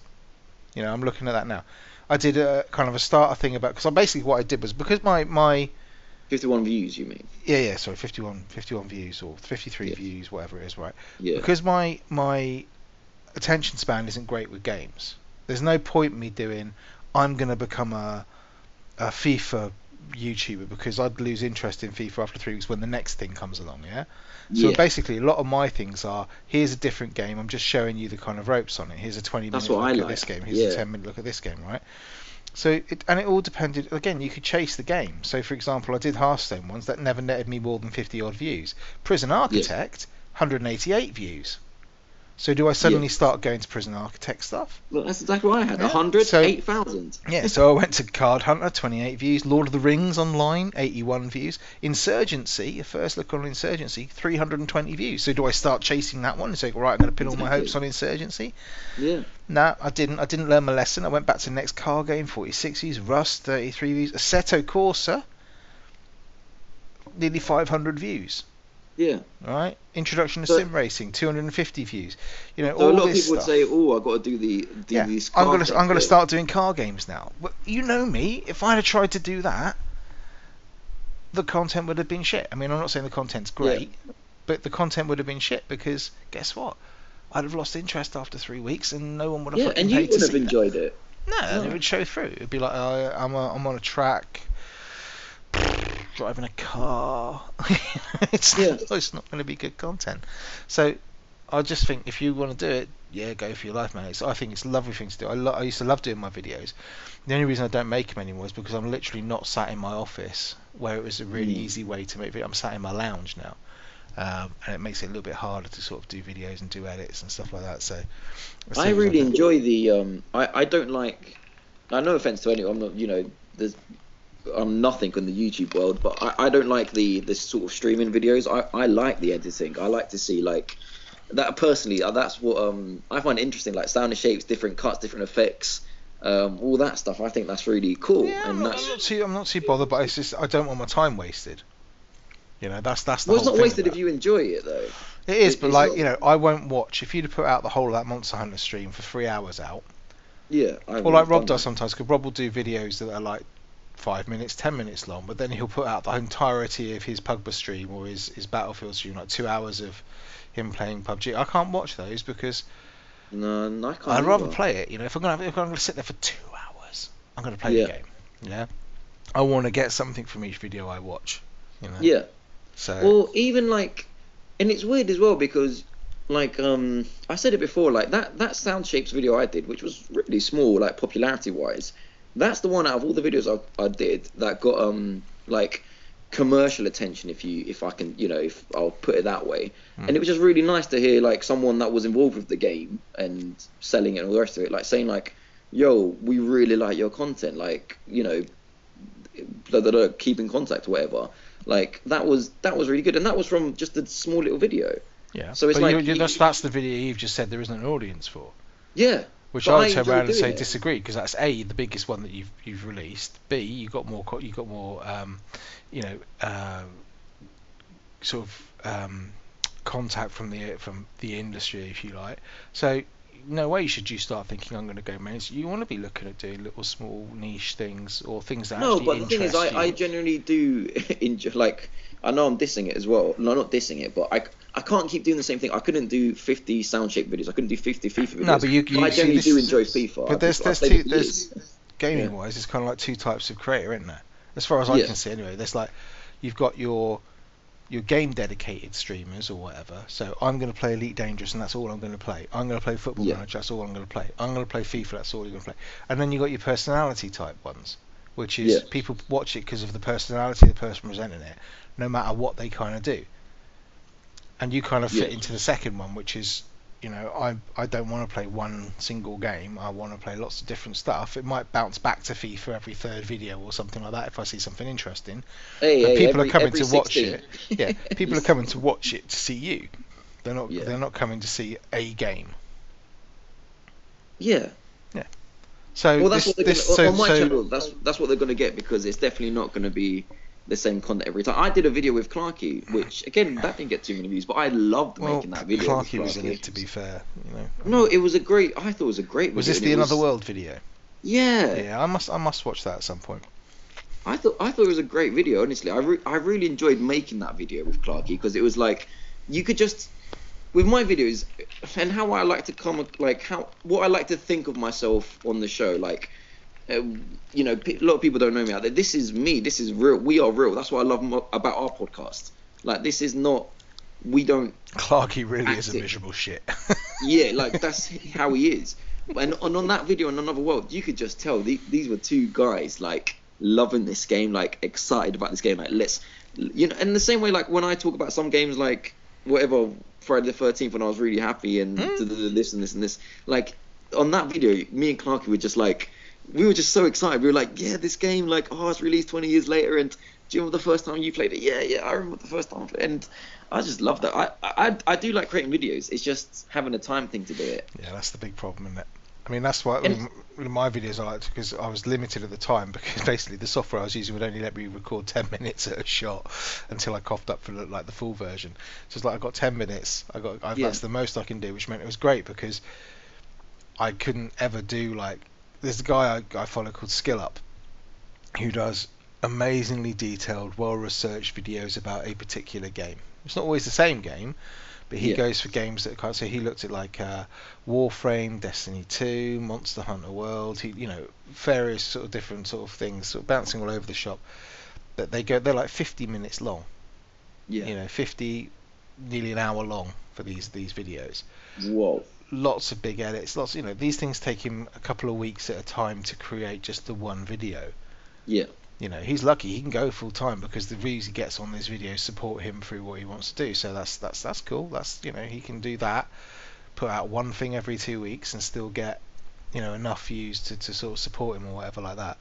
You know, I'm looking at that now. I did a kind of a starter thing about because basically what I did was because my my 51 views, you mean? yeah yeah sorry 51 51 views or 53 Yeah. views whatever it is right Yeah. because my my attention span isn't great with games. There's no point me doing. I'm gonna become a a FIFA YouTuber because I'd lose interest in FIFA after three weeks when the next thing comes along. Yeah. So yeah. basically, a lot of my things are here's a different game. I'm just showing you the kind of ropes on it. Here's a 20 That's minute what I look at like. this game. Here's a 10 minute look at this game, right? So it and it all depended. Again, you could chase the game. So for example, I did Hearthstone ones that never netted me more than 50 odd views. Prison Architect, 188 views. So do I suddenly start going to Prison Architect stuff? Look, that's exactly what I had. Yeah. 100, So- 8,000. Yeah, so I went to Card Hunter, 28 views. Lord of the Rings online, 81 views. Insurgency, a first look on Insurgency, 320 views. So do I start chasing that one and say, right, I'm going to pin all my hopes on Insurgency? Yeah. No, I didn't. I didn't learn my lesson. I went back to the next car game, 46 views. Rust, 33 views. Assetto Corsa, nearly 500 views. Yeah. Right? Introduction to So- Sim Racing, 250 views. You know, So all a lot of people would say, "Oh, I've got to do the do yeah, these." I'm gonna I'm gonna start doing car games now. But you know me, if I'd have tried to do that, the content would have been shit. I mean, I'm not saying the content's great, but the content would have been shit because guess what? I'd have lost interest after three weeks, and no one would have Yeah, and you would have see that. enjoyed it. No, No. it would show through. It'd be like uh, I'm a, I'm on a track, driving a car. <laughs> it's Yeah. not, it's not going to be good content. So I just think if you want to do it, yeah, go for your life, man. It's, I think it's a lovely thing to do. I, lo- I used to love doing my videos. The only reason I don't make them anymore is because I'm literally not sat in my office where it was a really Mm. easy way to make videos. I'm sat in my lounge now. Um, and it makes it a little bit harder to sort of do videos and do edits and stuff like that. So I really enjoy the. Um, I I don't like. I no offense to anyone. I'm not. You know, there's. I'm nothing in the YouTube world, but I, I don't like the the sort of streaming videos. I, I like the editing. I like to see like that personally. uh, That's what um I find interesting. Like sound and shapes, different cuts, different effects, um, all that stuff. I think that's really cool. Yeah, I'm and not, that's I'm not too I'm not too bothered, but it's just I don't want my time wasted. You know, that's that's the well, it's not wasted if you enjoy it though. It is, it- but like not- you know, I won't watch if you'd have put out the whole of that Monster Hunter stream for three hours out, Yeah. I or like Rob does sometimes. Because Rob will do videos that are like five minutes, ten minutes long, but then he'll put out the entirety of his PUBG stream or his his Battlefield stream, like two hours of him playing PUBG. I can't watch those because No, no, I can't. I'd rather either. play it. You know, if I'm gonna have, if I'm gonna sit there for two hours, I'm gonna play Yeah. the game. Yeah, I want to get something from each video I watch. You know. Yeah. So Well, even like, and it's weird as well because, like, um, I said it before, like that that Sound Shapes video I did, which was really small, like popularity wise, that's the one out of all the videos I, I did that got um like commercial attention, if you if I can, you know, if I'll put it that way. Hmm. And it was just really nice to hear like someone that was involved with the game and selling it and all the rest of it, like saying like, "Yo, we really like your content," like you know, blah, blah, blah, keep in contact or whatever. Like that was that was really good, and that was from just a small little video. yeah. so it's but like you- you- that's that's the video you've just said there isn't an audience for. Yeah, Which But I would turn around and say it. disagree because that's a the biggest one that you've you've released. B you got more you got more um, you know um, sort of um, contact from the from the industry if you like. So no way should you start thinking I'm going to go mainstream. You want to be looking at doing little small niche things or things that no, but the thing is, I, I genuinely do <laughs> enjoy. Like I know I'm dissing it as well. No, not dissing it, but I I can't keep doing the same thing. I couldn't do 50 sound shape videos. I couldn't do 50 FIFA videos. No, but you- you I see, genuinely this do enjoy FIFA. but there's- there's two- there's- gaming Yeah. wise, it's kind of like two types of creator, isn't there? As far as I Yeah. can see, anyway. There's like you've got your your game dedicated streamers or whatever. So I'm going to play Elite Dangerous and that's all I'm going to play. I'm going to play Football Yeah. Manager. That's all I'm going to play. I'm going to play FIFA. That's all you're going to play. And then you got your personality type ones, which is Yeah. people watch it because of the personality of the person presenting it, no matter what they kind of do. And you kind of fit Yeah. into the second one, which is you know, I I don't want to play one single game. I want to play lots of different stuff. It might bounce back to FIFA every third video or something like that if I see something interesting. Hey, But hey, people every- are coming to watch it. Yeah, people are coming to <laughs> watch it to see you. They're not Yeah. they're not coming to see a game. Yeah. Yeah, So Well, that's this, what they're this gonna, so, on my so channel. That's that's what they're gonna get because it's definitely not gonna be the same content every time. I did a video with Clarky, which again that didn't get too many views, but I loved well, making that video. with Clarky was in it to be fair. You know. No, it was a great. I thought it was a great. Was this the Another was- World video? Yeah, Yeah, I must I must watch that at some point. I thought I thought it was a great video. Honestly, I re- I really enjoyed making that video with Clarky because it was like you could just with my videos and how I like to come like how what I like to think of myself on the show like. Uh, you know, a lot of people don't know me out there. This is me. This is real. We are real. That's what I love about our podcast. Like, this is not. We don't Clarky really is a miserable shit. <laughs> yeah, like <laughs> that's how he is. And, and on that video in another world, you could just tell the, these were two guys like loving this game, like excited about this game. Like let's, you know, in the same way like when I talk about some games like whatever Friday the Thirteenth when I was really happy and da- this and this and this, like on that video, me and Clarky were just like, we were just so excited. We were like, yeah, this game, like, oh, it's released 20 years later, and do you remember the first time you played it? Yeah, yeah, I remember the first time. I played it. And I just love that. I, I I do like creating videos. It's just having a time thing to do it. Yeah, that's the big problem, isn't it? I mean, that's why And- in, my videos I liked because I was limited at the time <laughs> because basically the software I was using would only let me record 10 <laughs> minutes at a shot until I coughed up for the, like the full version. So it's like I got 10 minutes. I got Yeah. that's the most I can do, which meant it was great because I couldn't ever do like there's a guy I, I follow called Skill Up who does amazingly detailed, well-researched videos about a particular game. It's not always the same game, but he Yeah. goes for games that kind. So he looked at like uh, Warframe, Destiny 2, Monster Hunter World. He, you know, various sort of different sort of things, sort of bouncing all over the shop. That they go, they're like 50 minutes long. Yeah. You know, 50, nearly an hour long for these these videos. Whoa. Lots of big edits. Lots, you know, these things take him a couple of weeks at a time to create just the one video. Yeah. You know, he's lucky he can go full time because the views he gets on these videos support him through what he wants to do. So that's that's that's cool. That's you know he can do that, put out one thing every two weeks and still get you know enough views to, to sort of support him or whatever like that.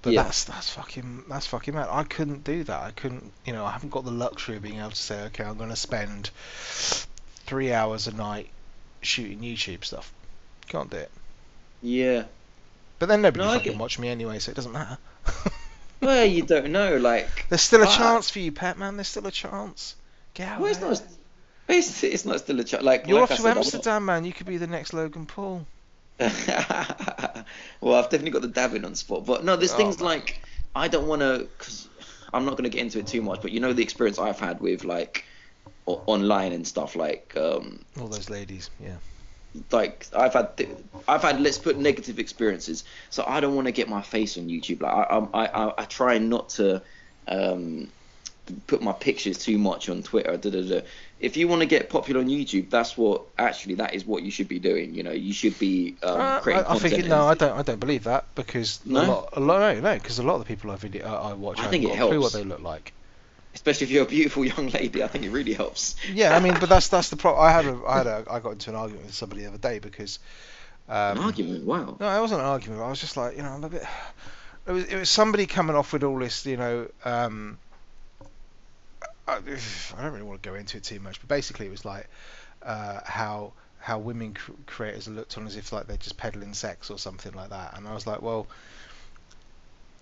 But Yeah. that's that's fucking that's fucking mad. I couldn't do that. I couldn't you know I haven't got the luxury of being able to say okay I'm going to spend three hours a night shooting YouTube stuff. Can't do it. Yeah. But then nobody No, fucking watch me anyway, so it doesn't matter. <laughs> Well, you don't know. Like, There's still a chance for you, Pet Man. There's still a chance. Get out well, it's not. It's, it's not still a chance. like. You're like off I to said, Amsterdam, man. You could be the next Logan Paul. <laughs> well, I've definitely got the dabbing on spot, but no, there's Oh, things man. like I don't want to because I'm not going to get into it too much. But you know the experience I've had with like online and stuff like um All those ladies, yeah. like I've had th- I've had let's put negative experiences. So I don't want to get my face on YouTube. Like I I I, I try not to um put my pictures too much on Twitter. Da, da, da. If you want to get popular on YouTube, that's what actually that is what you should be doing. You know, you should be um, Uh, creating I, I think it, no, I don't. I don't believe that because No? a lot, a lot, no, no, because a lot of the people I video, I watch, I I, think it clue what they look like. Especially if you're a beautiful <laughs> young lady. I think it really helps. Yeah, I mean, but that's that's the problem. I had a, I had a, I got into an argument with somebody the other day because. Um, An argument. Wow. No, it wasn't an argument. I was just like, you know, I'm a bit. It was it was somebody coming off with all this, you know. Um, I, <sighs> I don't really want to go into it too much, but basically it was like uh, how how women cr- creators are looked on as if like they're just peddling sex or something like that, and I was like, well.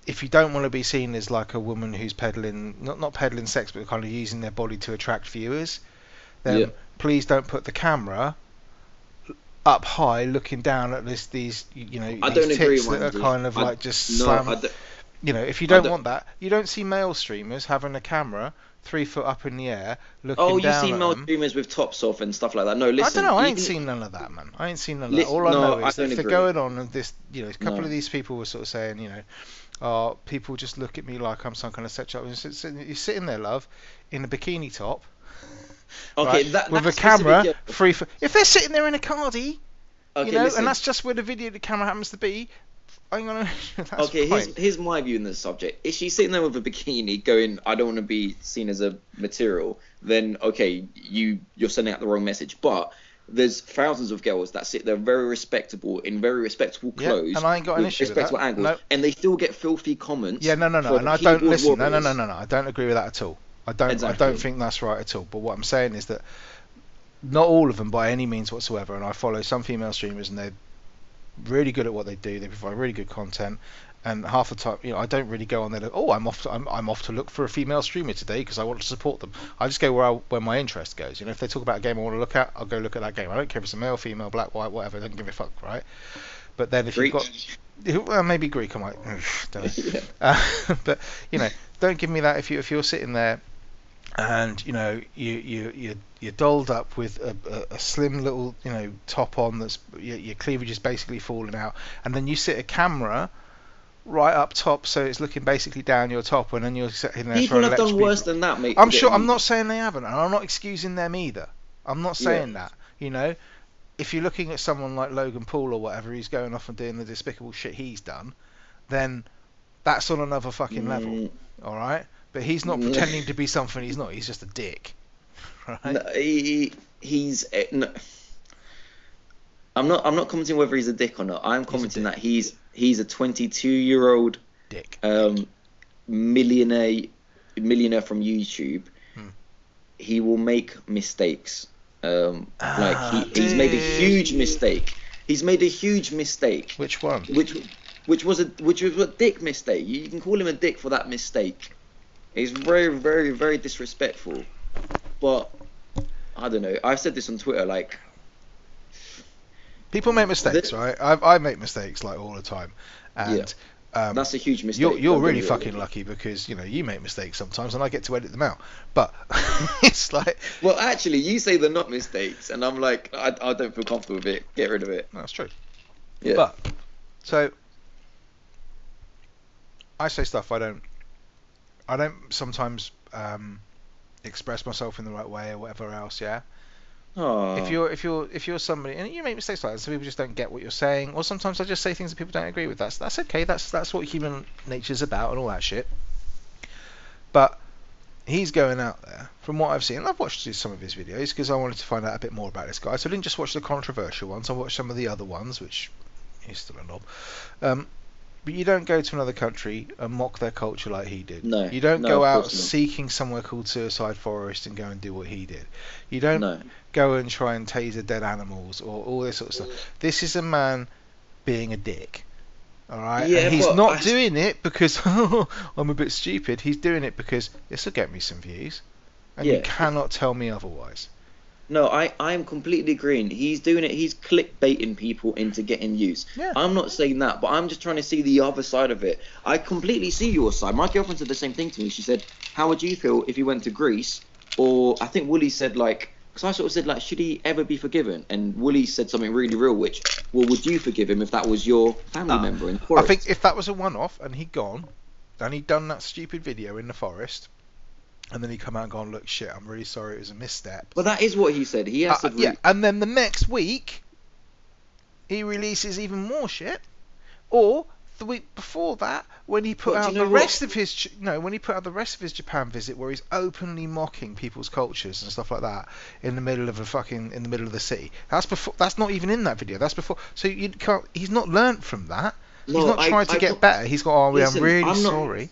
If you don't want to be seen as like a woman who's peddling, not not peddling sex, but kind of using their body to attract viewers, then Yeah. please don't put the camera up high, looking down at this these you know I these don't agree, tits that are kind of I- like just No, slam. I don't- you know, if you don't, don't- want that, you don't see male streamers having a camera three foot up in the air looking Oh, you see male them. streamers with tops off and stuff like that. No, listen. I don't know. I ain't seen none of that, man. I ain't seen none of that. All I no, know I is that don't if they're going on and this, you know, a couple No. of these people were sort of saying, you know, oh, people just look at me like I'm some kind of sex shop. You're sit- You're sitting there, love, in a bikini top, <laughs> Okay, right, that, with a camera, yeah, free for. If they're sitting there in a cardi, Okay, you know, listen. and that's just where the video the camera happens to be. I'm gonna. <laughs> That's okay, fine. here's, here's my view on this subject. If she's sitting there with a bikini going, I don't want to be seen as a material, then okay, you you're sending out the wrong message. But there's thousands of girls that sit there they're very respectable in very respectable Yeah, clothes, and I ain't got an with issue with respectable that. angles, No. and they still get filthy comments. Yeah, no, no, no, and I don't listen. No, no, no, no, no. I don't agree with that at all. I don't. I don't think that's right at all. But what I'm saying is that not all of them, by any means whatsoever, and I follow some female streamers, and they're really good at what they do. They provide really good content. And half the time, you know, I don't really go on there. To, oh, I'm off. To, I'm, I'm off to look for a female streamer today because I want to support them. I just go where I, where my interest goes. You know, if they talk about a game I want to look at, I'll go look at that game. I don't care if it's a male, female, black, white, whatever. I don't give a fuck, right? But then if Greek. you've got, well, maybe Greek, I might. <laughs> Yeah. Uh, <laughs> but you know, don't give me that if you if you're sitting there and you know you you you you're dolled up with a, a, a slim little you know top on that's your, your cleavage is basically falling out, and then you sit a camera right up top so it's looking basically down your top, and then you're sitting there People have done people- worse than that, mate. I'm sure. I'm not saying they haven't, and I'm not excusing them either. I'm not Yeah. saying that. You know, if you're looking at someone like Logan Paul or whatever, he's going off and doing the despicable shit he's done, then that's on another fucking level. Mm, All right, but he's not Mm. pretending to be <laughs> something he's not. He's just a dick. <laughs> Right? no, he, he's. eh, No, I'm not. I'm not commenting whether he's a dick or not. I'm commenting that he's he's a 22 year old Dick. um, millionaire millionaire from YouTube. Hmm. He will make mistakes. Um, Ah, like he, he's made a huge mistake. He's made a huge mistake. Which one? which which was a which was a dick mistake. You, you can call him a dick for that mistake. He's very very very disrespectful. But I don't know. I've said this on Twitter. Like People make mistakes, right? I, I make mistakes like all the time, and um, that's a huge mistake. You're, you're really fucking lucky because you know you make mistakes sometimes, and I get to edit them out. But <laughs> it's like Well, actually, you say they're not mistakes, and I'm like, I, I don't feel comfortable with it. Get rid of it. that's true. Yeah. But so I say stuff I don't. I don't sometimes um, express myself in the right way or whatever else. Yeah. If you're if you're if you're somebody and you make mistakes like that, some people just don't get what you're saying, or sometimes I just say things that people don't agree with. That's that's okay. That's that's what human nature's about and all that shit. But he's going out there, from what I've seen. I've watched some of his videos because I wanted to find out a bit more about this guy. So I didn't just watch the controversial ones. I watched some of the other ones, which he's still a knob. Um, but you don't go to another country and mock their culture like he did. No, You don't no, go out seeking somewhere called Suicide Forest and go and do what he did. You don't no. go and try and taser dead animals or all this sort of stuff. This is a man being a dick. All right, Yeah, and he's not I- doing it because <laughs> I'm a bit stupid. He's doing it because this will get me some views, and you cannot tell me otherwise. No, I, I am completely agreeing. He's doing it. He's clickbaiting people into getting views. Yeah. I'm not saying that, but I'm just trying to see the other side of it. I completely see your side. My girlfriend said the same thing to me. She said, "How would you feel if you went to Greece?" Or I think Wooly said like, because I sort of said like, "Should he ever be forgiven?" And Wooly said something really real, which, well, would you forgive him if that was your family member in the I think if that was a one-off and he'd gone, and he'd done that stupid video in the forest, and then he'd come out and gone, "Look, shit, I'm really sorry, it was a misstep." But that is what he said. He has Uh, to. yeah, and then the next week he releases even more shit, or the week before that when he put But out you the what? rest of his no when he put out the rest of his Japan visit where he's openly mocking people's cultures and stuff like that in the middle of a fucking in the middle of the city. That's before. That's not even in that video. That's before. So you can't. He's not learnt from that. he's No, not I- tried to I get don't- better. He's got. Oh, yeah, I'm Listen, really I'm not- sorry.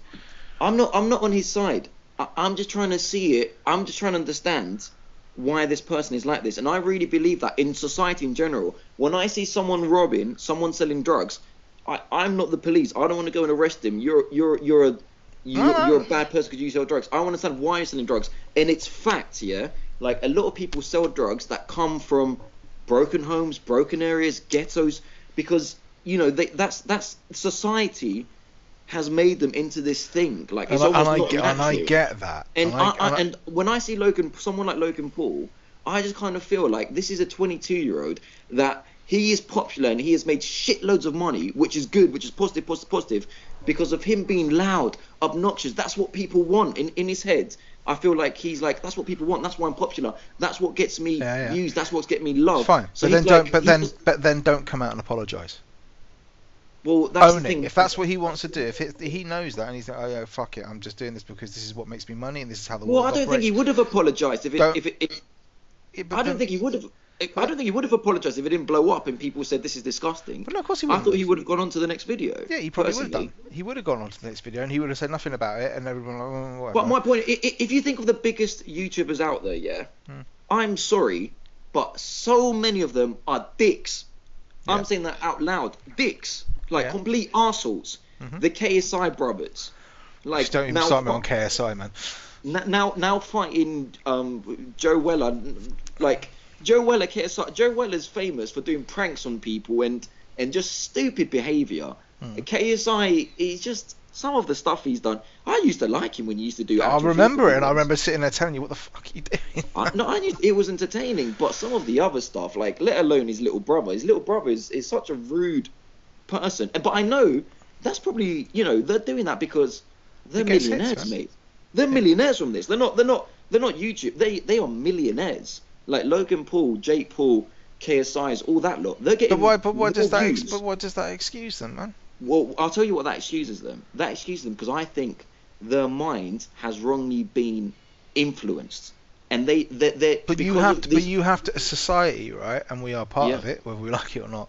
I'm not. I'm not on his side. I, I'm just trying to see it. I'm just trying to understand why this person is like this, and I really believe that in society in general, when I see someone robbing, someone selling drugs, I, I'm not the police. I don't want to go and arrest him. You're you're you're a no. you're a uh-huh. bad person because you sell drugs. I want to understand why you're selling drugs, and it's fact, yeah. Like a lot of people sell drugs that come from broken homes, broken areas, ghettos, because you know they, that's that's society has made them into this thing. Like And it's I, and, almost I not get, and I get that. And, I, I, and I, I- and when I see Logan, someone like Logan Paul, I just kind of feel like this is a 22 year old that he is popular and he has made shitloads of money, which is good, which is positive, positive, positive, because of him being loud, obnoxious. That's what people want in, in his head. I feel like he's like, that's what people want. That's why I'm popular. That's what gets me Yeah, yeah. views. That's what's getting me love. Fine, So but then he's don't. But then, just- but then don't come out and apologise. Well, that's own the it. If that's what he wants to do, if it, he knows that and he's like, oh yeah, fuck it, I'm just doing this because this is what makes me money and this is how the well, world Well, I don't think he would have apologized if it, Don't- if it, if, Yeah, I don't then- think he would have. I don't think he would have apologized if it didn't blow up and people said this is disgusting. But no, of course he I wouldn't. thought he would have gone on to the next video. Yeah, he probably would have done. He would have gone on to the next video and he would have said nothing about it, and everyone like, oh, whatever. But my point, i- i- if you think of the biggest YouTubers out there, yeah, Hmm. I'm sorry, but so many of them are dicks. Yeah. I'm saying that out loud. Dicks, like Yeah. complete arseholes. Mhm. The KSI brothers. Like Just don't even start me on KSI, man. Now now fighting um Joe Weller like Joe Weller KSI Joe Weller's famous for doing pranks on people and and just stupid behavior. Hmm. KSI he's just some of the stuff he's done. I used to like him when he used to do. I remember it, and I remember sitting there telling you, "What the fuck are you doing?" I, no, I knew it was entertaining, but some of the other stuff, like let alone his little brother, his little brother is, is such a rude person. And- But I know that's probably you know they're doing that because they're gets hits, millionaires, mate. They're millionaires from this. They're not. They're not. They're not YouTube. They they are millionaires. Like Logan Paul, Jake Paul, KSI's, all that lot. They're getting. But why? But what does that? Ex- but what does that excuse them, man? Well, I'll tell you what that excuses them. That excuses them because I think their mind has wrongly been influenced, and they they they. But you have to. this- But you have to. A society, right? And we are part Yeah. of it, whether we <laughs> like it or not.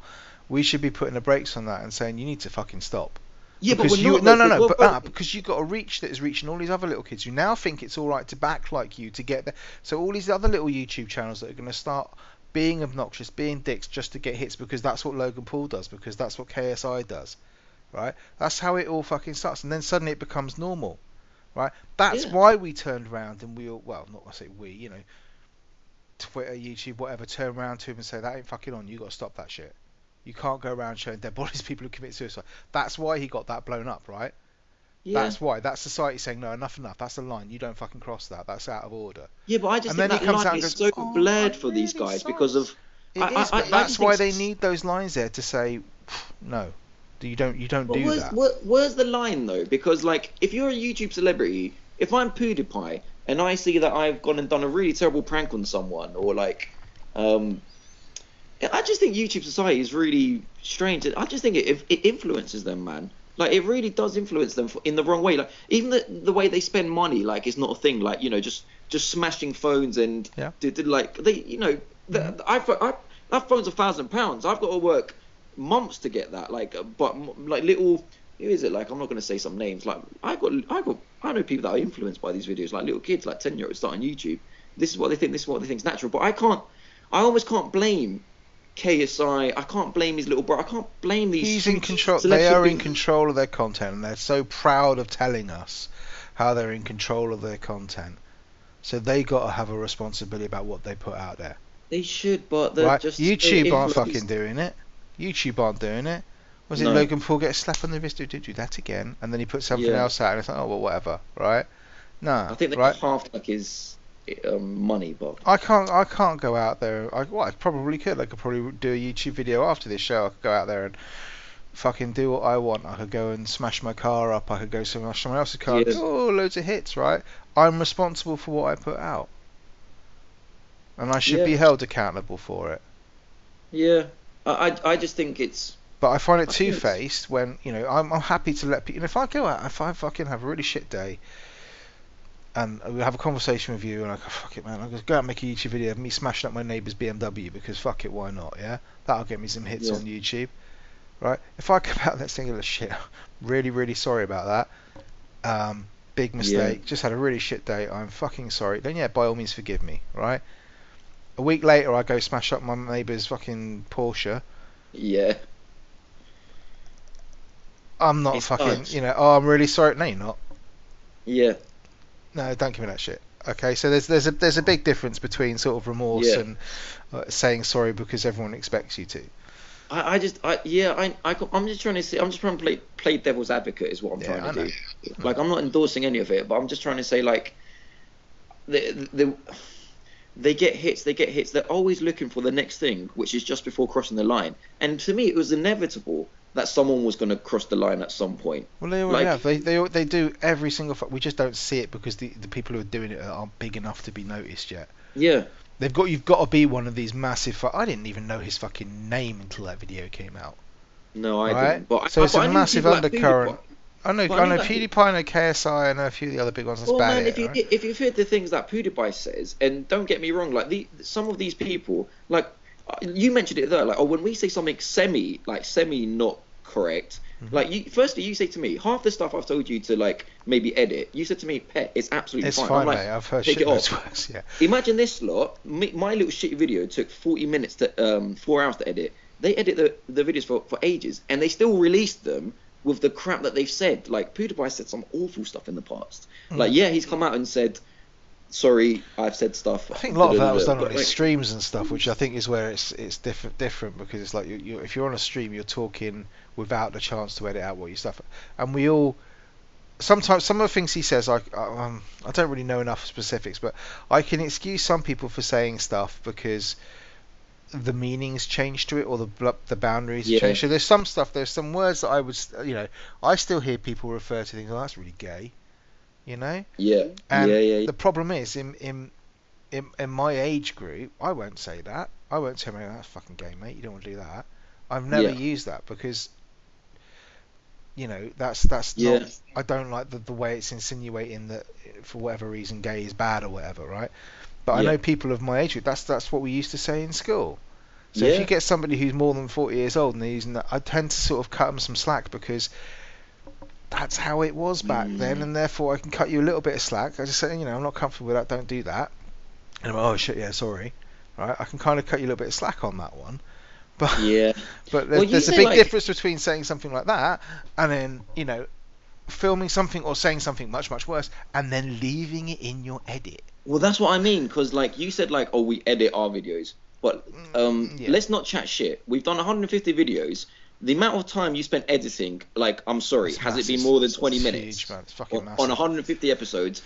We should be putting the brakes on that and saying you need to fucking stop. Yeah, but because we're you not, no no no but ah, because you got a reach that is reaching all these other little kids who now think it's all right to back like you to get there. So all these other little YouTube channels that are going to start being obnoxious, being dicks just to get hits because that's what Logan Paul does because that's what KSI does, right? That's how it all fucking starts, and then suddenly it becomes normal, right? That's Yeah. why we turned around and we all well not I say we you know Twitter, YouTube, whatever, turn around to him and say that ain't fucking on. You got to stop that shit. You can't go around showing dead bodies, <laughs> people who commit suicide. That's why he got that blown up, right? yeah. That's why. That's society saying no, enough, enough. That's the line. You don't fucking cross that. That's out of order. yeah, but I just and think then he that comes out line is goes, so "Oh, blurred for these guys sorry." because of It I- is, I- I that's why they need those lines there to say no. You don't. You don't do where's, that. where, where's the line though? Because like, if you're a YouTube celebrity, if I'm PewDiePie and I see that I've gone and done a really terrible prank on someone, or like, um, I just think YouTube society is really strange. I just think it, it influences them, man. Like it really does influence them in the wrong way. Like even the the way they spend money, like it's not a thing. Like you know, just just smashing phones and Yeah. did, did like they, you know, the, mm-hmm. I, I that phone's a thousand pounds. I've got to work months to get that. Like, but like little, who is it? Like, I'm not going to say some names. Like, I got, I got, I know people that are influenced by these videos. Like little kids, like ten year olds starting YouTube. This is what they think. This is what they think is natural. But I can't, I almost can't blame KSI. I can't blame his little brother. I can't blame these. He's in control. They are in control of their content, and they're so proud of telling us how they're in control of their content. So they got to have a responsibility about what they put out there. They should, but they're right? just YouTube aren't fucking doing it. YouTube aren't doing it. Was it No. Logan Paul get a slap on the wrist? Did you do that again? And then he put something Yeah. else out, and it's like, oh well, whatever, right? Nah, I think the right. half like his um, money, box. I can't. I can't go out there. I, well, I probably could. I could probably do a YouTube video after this show. I could go out there and fucking do what I want. I could go and smash my car up. I could go smash someone else's car. Yeah. Oh, loads of hits, right? I'm responsible for what I put out, and I should Yeah. be held accountable for it. yeah, I I, I just think it's But I find it two faced when you know I'm, I'm happy to let people. If I go out, if I fucking have a really shit day, and we have a conversation with you, and I go fuck it, man, I'll just go out and make a YouTube video of me smashing up my neighbour's BMW because fuck it, why not? Yeah, that'll get me some hits Yeah. on YouTube, right? If I come <laughs> out there saying shit, really really sorry about that. Um, big mistake. Just had a really shit day. I'm fucking sorry. Then yeah, by all means forgive me, right? A week later, I go smash up my neighbour's fucking Porsche. yeah. I'm not It's fucking, us. you know, oh, I'm really sorry. No, you're not. Yeah, No, don't give me that shit. Okay, so there's there's a there's a big difference between sort of remorse Yeah. and uh, saying sorry because everyone expects you to. I, I just, I yeah, I, I, I'm just trying to see, I'm just trying to play, play devil's advocate is what I'm Yeah, trying to do. Like, I'm not endorsing any of it, but I'm just trying to say, like, the, the, they get hits, they get hits. They're always looking for the next thing, which is just before crossing the line. And to me, it was inevitable that someone was going to cross the line at some point. Well, they already Like- have. They, they they do every single. We just don't see it because the the people who are doing it aren't big enough to be noticed yet. Yeah, They've got you've got to be one of these massive. Fu- I didn't even know his fucking name until that video came out. no, I Right. didn't. But I- So it's but a I massive like undercurrent. I know But I I know like- PewDiePie, I know KSI, I know a few of the other big ones. That's Well, man, it. if you right? if you've heard the things that PewDiePie says, and don't get me wrong, like the some of these people, like uh, you mentioned it there, like oh, when we say something semi, like semi not correct, Mhm. like you firstly you say to me half the stuff I've told you to like maybe edit, you said to me, pet, it's absolutely It's fine. fine, I'm like, mate. I've heard take shit it off. worse. Yeah. Imagine this lot. Me, my little shitty video took 40 minutes to um four hours to edit. they edit the, the videos for, for ages, and they still release them with the crap that they've said. Like PewDiePie said some awful stuff in the past. Mm. Like yeah, he's come out and said, "Sorry, I've said stuff." I think a lot of that was done on his like, streams and stuff, which I think is where it's it's different different because it's like you, you if you're on a stream, you're talking without the chance to edit out what you stuff, and we all sometimes some of the things he says I um, I don't really know enough specifics, but I can excuse some people for saying stuff because the meanings change to it or the the boundaries Yeah. change. So there's some stuff, there's some words that I would, you know, I still hear people refer to things. Oh, that's really gay, you know. Yeah, And yeah, yeah. the problem is in in in, in my age group, I won't say that. I won't say, "Mate, oh, that's fucking gay, mate. You don't want to do that." I've never Yeah. used that because, you know, that's that's Yeah. not. I don't like the, the way it's insinuating that for whatever reason gay is bad or whatever, right? But I know people of my age group. That's that's what we used to say in school. So if you get somebody who's more than 40 years old and they're using that, I tend to sort of cut them some slack because that's how it was back then, Mm. and therefore I can cut you a little bit of slack. I just say, you know, I'm not comfortable with that. Don't do that. And I'm like, oh shit, yeah, sorry. Right? I can kind of cut you a little bit of slack on that one. <laughs> But yeah. <laughs> but there's, Well, there's a big like- difference between saying something like that and then you know filming something or saying something much much worse and then leaving it in your edit. Well, that's what I mean, because like you said, like oh, we edit our videos, but um, Mm, yeah. let's not chat shit. We've done 150 videos. The amount of time you spent editing, like I'm sorry, It's has it been more than It's 20 huge, minutes? man. It's fucking on, massive. on 150 episodes,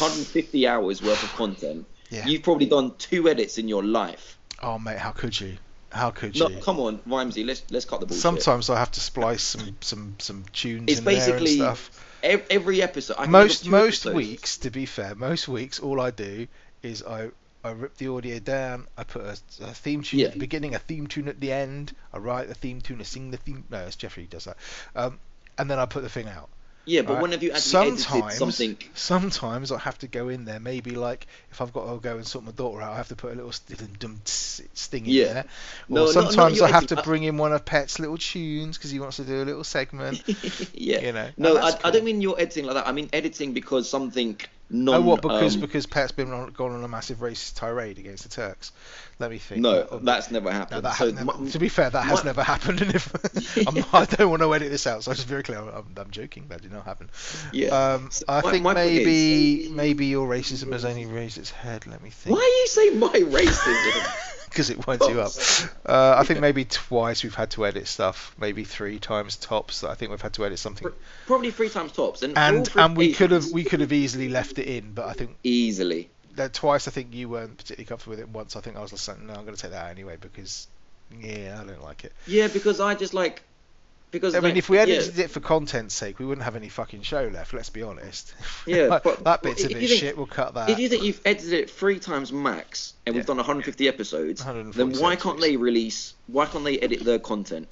150 hours worth of content. Yeah. You've probably done two edits in your life. Oh mate, how could you? How could No, you? come on, Vimsey, let's let's cut the bullshit. Sometimes I have to splice some some some tunes It's in there and basically stuff. Every episode. I can think of most most episodes. weeks, to be fair, most weeks all I do is I I rip the audio down. I put a, a theme tune Yeah. at the beginning, a theme tune at the end. I write the theme tune, I sing the theme. No, it's Jeffrey who does that. Um, and then I put the thing out. Yeah, but right? when have you actually sometimes, something? sometimes I have to go in there. Maybe like if I've got to go and sort my daughter out, I have to put a little st- dum- tss- sting in Yeah. there. No, Or not sometimes you I have editing, to uh, bring in one of Pet's little tunes because he wants to do a little segment. <laughs> yeah. you know. No, I, that's I don't mean you're editing like that. I mean editing because something non. oh, what? Because um, because Pet's been on, gone on a massive racist tirade against the Turks. Let me think. no, That'll- that's never happened. No, that so never, my- to be fair, that has never happened. <laughs> And if <laughs> I'm, I don't want to edit this out, so I'm just very clear. I'm, I'm joking. That did not happen. yeah. Um, So I my- think my point is- maybe maybe your racism has only raised its head. Let me think. Why are you saying my racism? <laughs> <laughs> Because it winds you up. Uh, I think maybe twice we've had to edit stuff. Maybe three times tops. I think we've had to edit something. Probably three times tops, and And and we could have we could have easily left it in, but I think easily. that twice I think you weren't particularly comfortable with it. Once I think I was like, no, I'm going to take that out anyway because yeah, I don't like it. Yeah, because I just like because I mean, if we yeah, edited it for content's sake, we wouldn't have any fucking show left. Let's be honest. <laughs> Yeah, Like, but- that bit's a bit think- shit. We'll cut that. If you think you've edited it three times max, and we've done 150 episodes, then 146 why can't they release? Why can't they edit their content?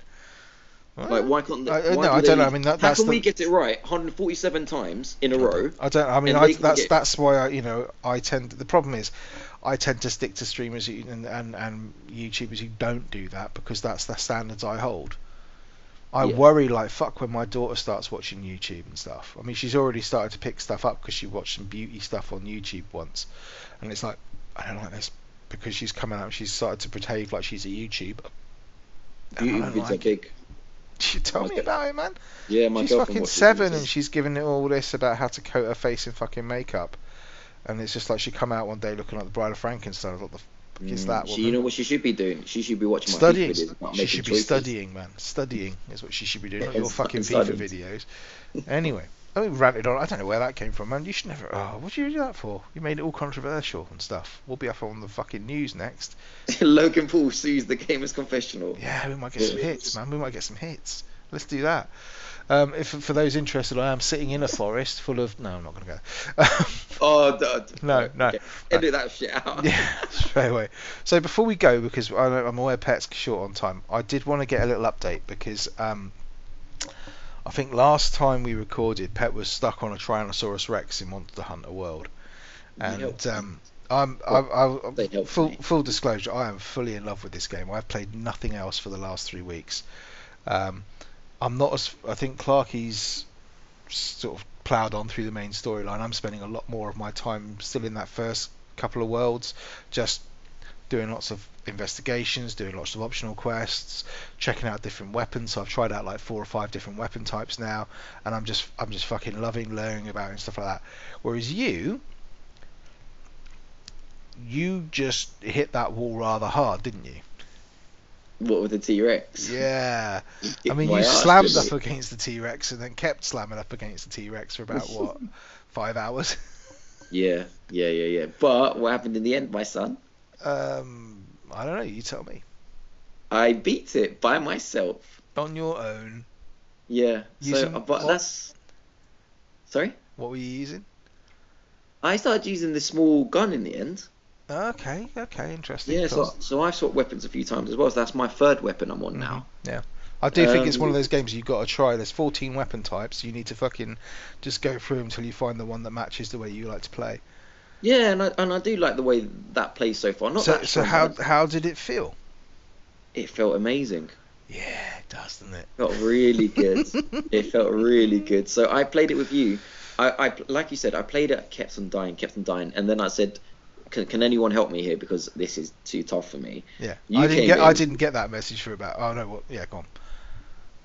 Like, why can't? They, I- why no, I don't know. I mean, that- how can we get it right 147 times in a row? I don't. I mean, I, that's get- that's why I, you know, I tend. The problem is, I tend to stick to streamers and, and and YouTubers who don't do that because that's the standards I hold. I Yeah. worry like fuck when my daughter starts watching YouTube and stuff. I mean, she's already started to pick stuff up because she watched some beauty stuff on YouTube once, and it's like I don't like this because she's coming out and she's started to behave like she's a YouTuber. And I YouTube don't vids are like it. big. <laughs> She told me about it, man. Yeah, my she's fucking seven and she's giving it all this about how to coat her face in fucking makeup. And it's just like she come out one day looking like the Bride of Frankenstein. I thought the is Mm, that she, you know what she should be doing? She should be watching my studying. Videos She should be choices. studying, man. Studying is what she should be doing. Not your fucking FIFA videos. Anyway, I mean, ranted on. I don't know where that came from, man. You should never. Oh, what did you do that for? You made it all controversial and stuff. We'll be up on the fucking news next. <laughs> Logan Paul sues the Gamers Confessional. Yeah, we might get some hits, man. We might get some hits. Let's do that. Um, if for those interested, I am sitting in a forest full of. No, I'm not going to go. <laughs> Oh, No, no, okay. no. Edit that shit out. <laughs> yeah, straight away. So before we go, because I know, I'm aware Pet's short on time, I did want to get a little update because um, I think last time we recorded, Pet was stuck on a Tyrannosaurus Rex in Monster Hunter World, and um, I'm, I, I, They helped full me. full disclosure, I am fully in love with this game. I've played nothing else for the last three weeks. Um, I'm not as I think Clarky's sort of ploughed on through the main storyline. I'm spending a lot more of my time still in that first couple of worlds, just doing lots of investigations, doing lots of optional quests, checking out different weapons. So I've tried out like four or five different weapon types now, and I'm just I'm just fucking loving learning about and stuff like that. Whereas you, you just hit that wall rather hard, didn't you? What with the T Rex? Yeah. <laughs> I mean, My you slammed up it? against the T Rex and then kept slamming up against the T Rex for about what <laughs> five hours. <laughs> Yeah, yeah, yeah, yeah. But what happened in the end, my son? Um, I don't know. You tell me. I beat it by myself. On your own. Yeah. Using so, but what? that's. Sorry. What were you using? I started using the small gun in the end. Okay. Okay. Interesting. Yeah, so, so I've swapped weapons a few times as well. So that's my third weapon I'm on now. Yeah. I do think it's one of Um, those games you've got to try. There's 14 weapon types. You need to fucking just go through them until you find the one that matches the way you like to play. Yeah, and I, and I do like the way that plays so far. Not so, so how how did it feel? it felt amazing. Yeah, it does, doesn't it? felt really good. <laughs> it felt really good. So I played it with you. I, I like you said, I played it, kept on dying, kept on dying, and then I said, "Can, can anyone help me here because this is too tough for me?" Yeah. You I didn't came get I didn't get that message for about. Oh no. What? Yeah. Go on.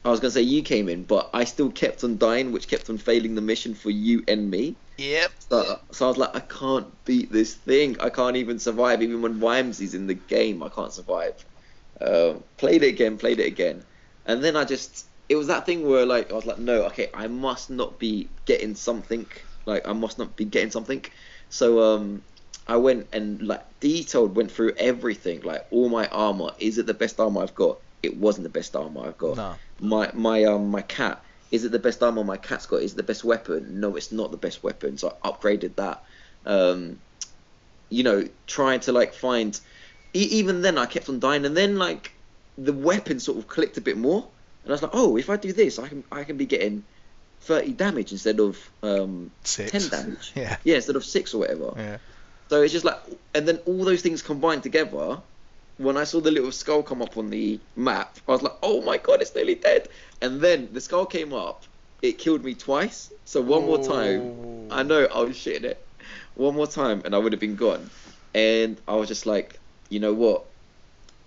I was gonna say you came in, but I still kept on dying, which kept on failing the mission for you and me. Yep. So, so I was like, I can't beat this thing. I can't even survive. Even when Vimsey's in the game, I can't survive. Um, played it again, played it again, and then I just it was that thing where like I was like, no, okay, I must not be getting something. Like I must not be getting something. So um, I went and like detailed went through everything, like all my armor. Is it the best armor I've got? It wasn't the best armor I've got No. my my um my cat is it the best armor my cat's got is it the best weapon no it's not the best weapon so i upgraded that um you know trying to like find e- even then i kept on dying and then like the weapon sort of clicked a bit more and i was like oh if i do this i can i can be getting 30 damage instead of um 10 damage <laughs> Yeah. yeah instead of 6 or whatever Yeah. So it's just like, and then all those things combined together. When I saw the little skull come up on the map, I was like, "Oh my god, it's nearly dead!" And then the skull came up. It killed me twice. So one more time, I know I was shitting it. One more time, and I would have been gone. And I was just like, you know what?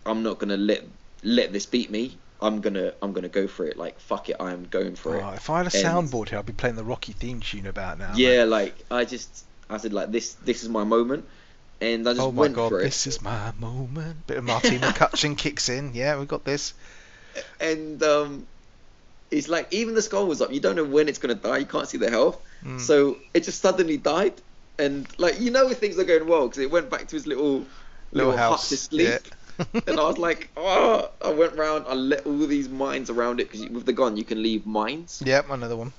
I'm not gonna let let this beat me. I'm gonna I'm gonna go for it. Like fuck it, I am going for it. Oh, if I had a And- soundboard here, I'd be playing the Rocky theme tune about now. yeah, mate. like I just I said like this this is my moment, and I just Oh my went god, for it. this is my moment. Bit of <laughs> Martine McCutcheon kicks in. Yeah, we got this. and um, it's like even the skull was up. You don't know when it's gonna die. You can't see the health, Mm. so it just suddenly died. And like you know things are going well because it went back to his little Little hut house. to sleep. Yeah. <laughs> and I was like, oh, I went round. I let all these mines around it because with the gun you can leave mines. Yep, another one.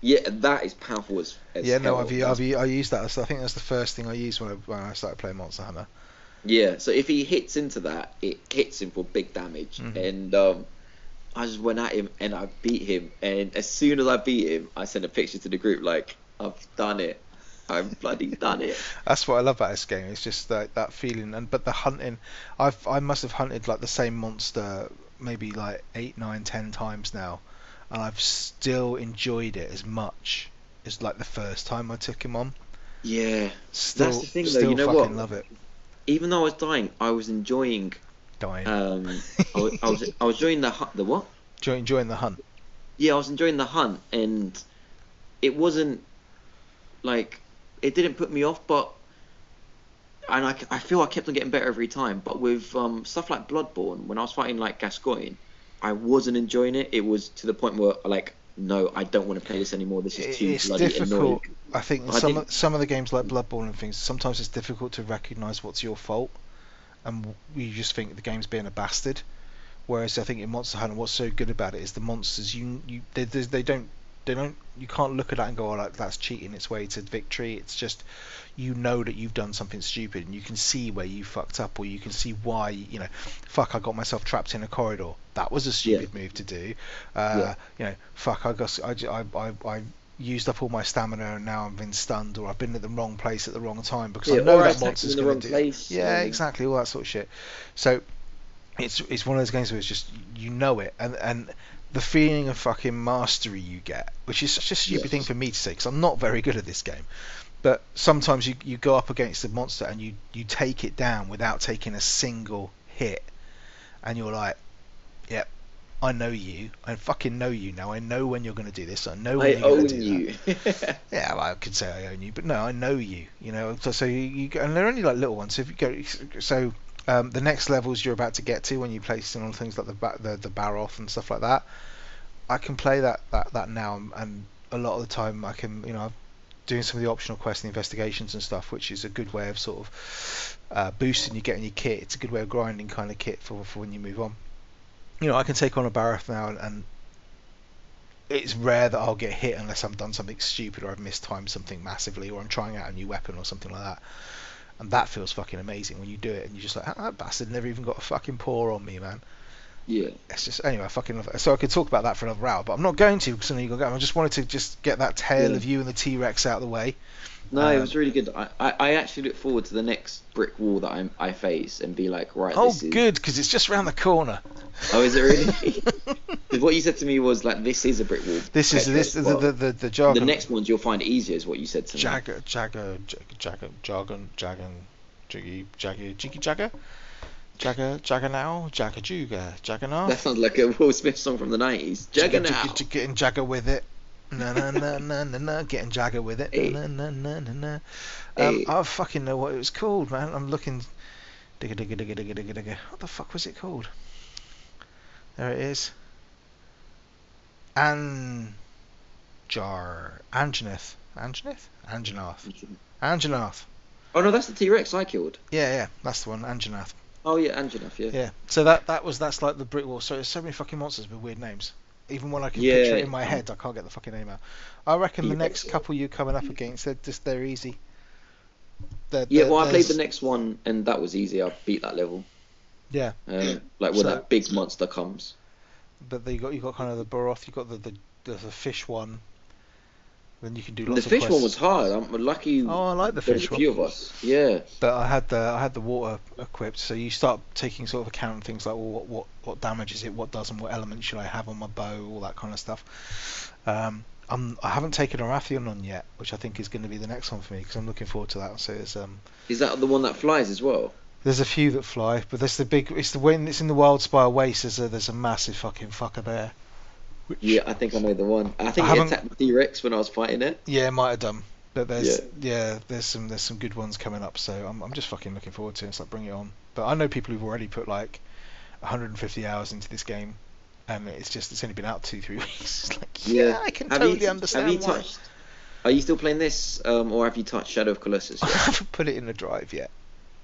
Yeah, that is powerful as, as Yeah, no. I've, I've, I used that. I think that's the first thing I used when I, when I started playing Monster Hunter. Yeah, so if he hits into that, it hits him for big damage. Mhm. And um, I just went at him and I beat him. And as soon as I beat him, I sent a picture to the group like, I've done it. I've bloody <laughs> done it. That's what I love about this game. It's just that that feeling, and but the hunting. I've I must have hunted like the same monster maybe like eight, nine, ten times now, and I've still enjoyed it as much as like the first time I took him on. Yeah. Still, the thing though, still you know fucking what? love it. Even though I was dying, I was enjoying. Dying. Um, <laughs> I was, I was I was enjoying the hu- the what? Enjoy- enjoying the hunt. Yeah, I was enjoying the hunt, and it wasn't like it didn't put me off, but and I, I feel I kept on getting better every time. But with um, stuff like Bloodborne, when I was fighting like Gascoigne, I wasn't enjoying it. It was to the point where like, no, I don't want to play this anymore. This is too It's bloody difficult. annoying. I think I some of, some of the games like Bloodborne and things, sometimes it's difficult to recognise what's your fault, and you just think the game's being a bastard. Whereas I think in Monster Hunter, what's so good about it is the monsters you you they, they don't they don't you can't look at that and go oh like that's cheating its way to victory. It's just you know that you've done something stupid and you can see where you fucked up or you can see why you know fuck I got myself trapped in a corridor. That was a stupid move to do. Uh, Yeah. You know fuck I got I, I, I, I used up all my stamina and now I've been stunned or I've been at the wrong place at the wrong time because Yeah, I know that monster's in the going wrong to do place, yeah and- exactly all that sort of shit so it's it's one of those games where it's just you know it and and the feeling of fucking mastery you get which is such a stupid Yes. thing for me to say because I'm not very good at this game But sometimes you, you go up against a monster and you, you take it down without taking a single hit, and you're like, "Yep, I know you. I fucking know you now. I know when you're going to do this. I know when I you're going to do you. that." <laughs> Yeah, well, I could say I own you, but no, I know you. You know, so, so you, you go, and they're only like little ones. So if you go, so um, the next levels you're about to get to when you place on things like the the the Barroth and stuff like that, I can play that that that now, and- a lot of the time I can, you know, doing some of the optional quests and investigations and stuff, which is a good way of sort of uh, boosting you getting your kit. It's a good way of grinding kind of kit for for when you move on. You know, I can take on a Barroth now, and, and it's rare that I'll get hit unless I've done something stupid or I've mistimed something massively or I'm trying out a new weapon or something like that. And that feels fucking amazing when you do it and you're just like, "Ah, that bastard never even got a fucking paw on me, man. yeah. It's just anyway, I fucking love it. So I could talk about that for another hour, but I'm not going to because I know you got to go. I just wanted to just get that tale Yeah. of you and the T Rex out of the way. No, it Um, was really good. I, I, I actually look forward to the next brick wall that I I face and be like, right, Oh, this is. good, because it's just round the corner. Oh, is it really? <laughs> 'Because what you said to me was like, this is a brick wall. This is this the the the, the the jargon. next ones you'll find easier, is what you said to me. Jagger, Jagger, Jagger, Jargon, Jagan, Jiggy, Jagger, Jiggy Jagger, Jagger, Jagger now, Jagger Juga, Jagger now. That sounds like a Will Smith song from the 90s. Jagger now. Getting Jagger with it. Na na na na na na. Getting Jagger with it. Hey. Na na na na na. Um, Hey. I fucking know what it was called, man. I'm looking. Digga digga digga digga digga digga. What the fuck was it called? There it is. Anjar. Anjaneth. Anjaneth? Anjanath. Anjanath. Oh no, that's the T Rex I killed. Yeah, yeah, that's the one. Anjanath. Oh yeah, Anjanath, yeah. Yeah. So that that was that's like the brick wall. So there's so many fucking monsters with weird names. Even when I can Yeah. picture it in my head, I can't get the fucking name out. I reckon the Yeah. next couple you coming up against, they're just they're easy. They're, Yeah, they're- well, I played the next one and that was easy. I beat that level. Yeah, Uh, like when So- that big monster comes. but you got you got kind of the Barroth, you got the the, the, the fish one. Then you can do The lots of fish quests. one was hard. I'm lucky. Oh, I like the fish a few one. of us. Yeah. But I had the I had the water equipped, so you start taking sort of account of things like well, what what what damage is it, what doesn't, what element should I have on my bow, all that kind of stuff. Um, I'm I haven't taken Arathion on yet, which I think is going to be the next one for me because I'm looking forward to that. So there's um Is that the one that flies as well? there's a few that fly, but there's the big it's the when it's in the Wildspire Waste. There's a there's a massive fucking fucker there. Which, Yeah, I think I know the one. I think I it attacked the T Rex when I was fighting it. Yeah, it might have done. But there's Yeah. yeah. there's some there's some good ones coming up, so I'm I'm just fucking looking forward to it. It's like bring it on. But I know people who've already put like 150 hours into this game, and it's just it's only been out two three <laughs> weeks. It's like yeah, Yeah. I can Have totally you, understand Have you why. touched? Are you still playing this, um, or have you touched Shadow of Colossus? <laughs> I haven't put it in the drive yet.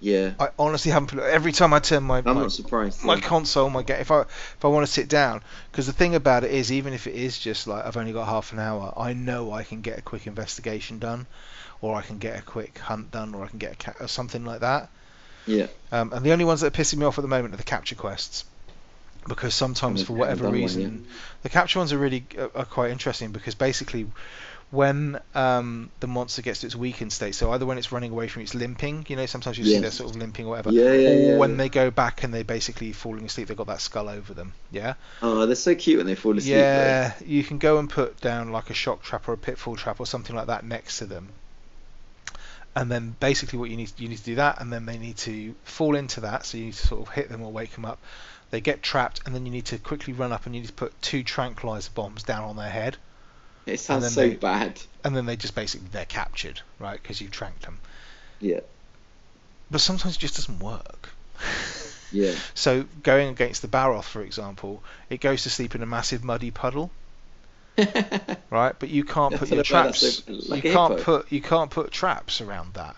Yeah. I honestly haven't. Every time I turn my I'm my, not surprised. my yeah. console, my game, if I if I want to sit down, because the thing about it is, even if it is just like I've only got half an hour, I know I can get a quick investigation done, or I can get a quick hunt done, or I can get a ca- or something like that. Yeah. Um, and the only ones that are pissing me off at the moment are the capture quests, because sometimes for whatever done one reason, the capture ones are really uh, are quite interesting because basically. When um, the monster gets to its weakened state, so either when it's running away from its limping, you know, sometimes you see they're sort of limping or whatever, Yeah, yeah, or yeah. when they go back and they're basically falling asleep, they've got that skull over them. Yeah. Oh, they're so cute when they fall asleep. yeah, you can go and put down like a shock trap or a pitfall trap or something like that next to them. And then basically what you need you need to do that, and then they need to fall into that. So you need to sort of hit them or wake them up. They get trapped, and then you need to quickly run up and you need to put two tranquilizer bombs down on their head, It sounds so they- bad. and then they just basically they're captured, right? Because you've tranked them. Yeah. But sometimes it just doesn't work. <laughs> Yeah. So going against the Barroth, for example, it goes to sleep in a massive muddy puddle, <laughs> right? But you can't put your know why that's traps. like you can't hippo. put you can't put traps around that.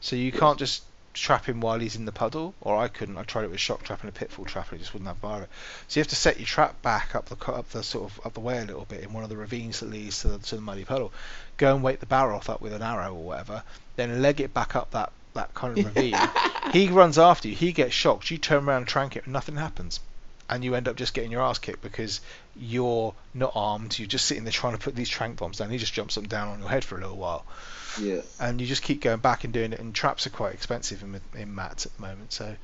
So you can't just trap him while he's in the puddle, or I couldn't. I tried it with shock trap and a pitfall trap, and it just wouldn't have fire. So you have to set your trap back up the up the sort of up the way a little bit in one of the ravines that leads to the, to the muddy puddle. Go and wake the Barroth up with an arrow or whatever, then leg it back up that that kind of ravine. <laughs> he runs after you. He gets shocked. You turn around and trank it, and nothing happens. And you end up just getting your ass kicked because you're not armed. You're just sitting there trying to put these trank bombs down. He just jumps them down on your head for a little while, yeah. and you just keep going back and doing it. And traps are quite expensive in in mats at the moment. So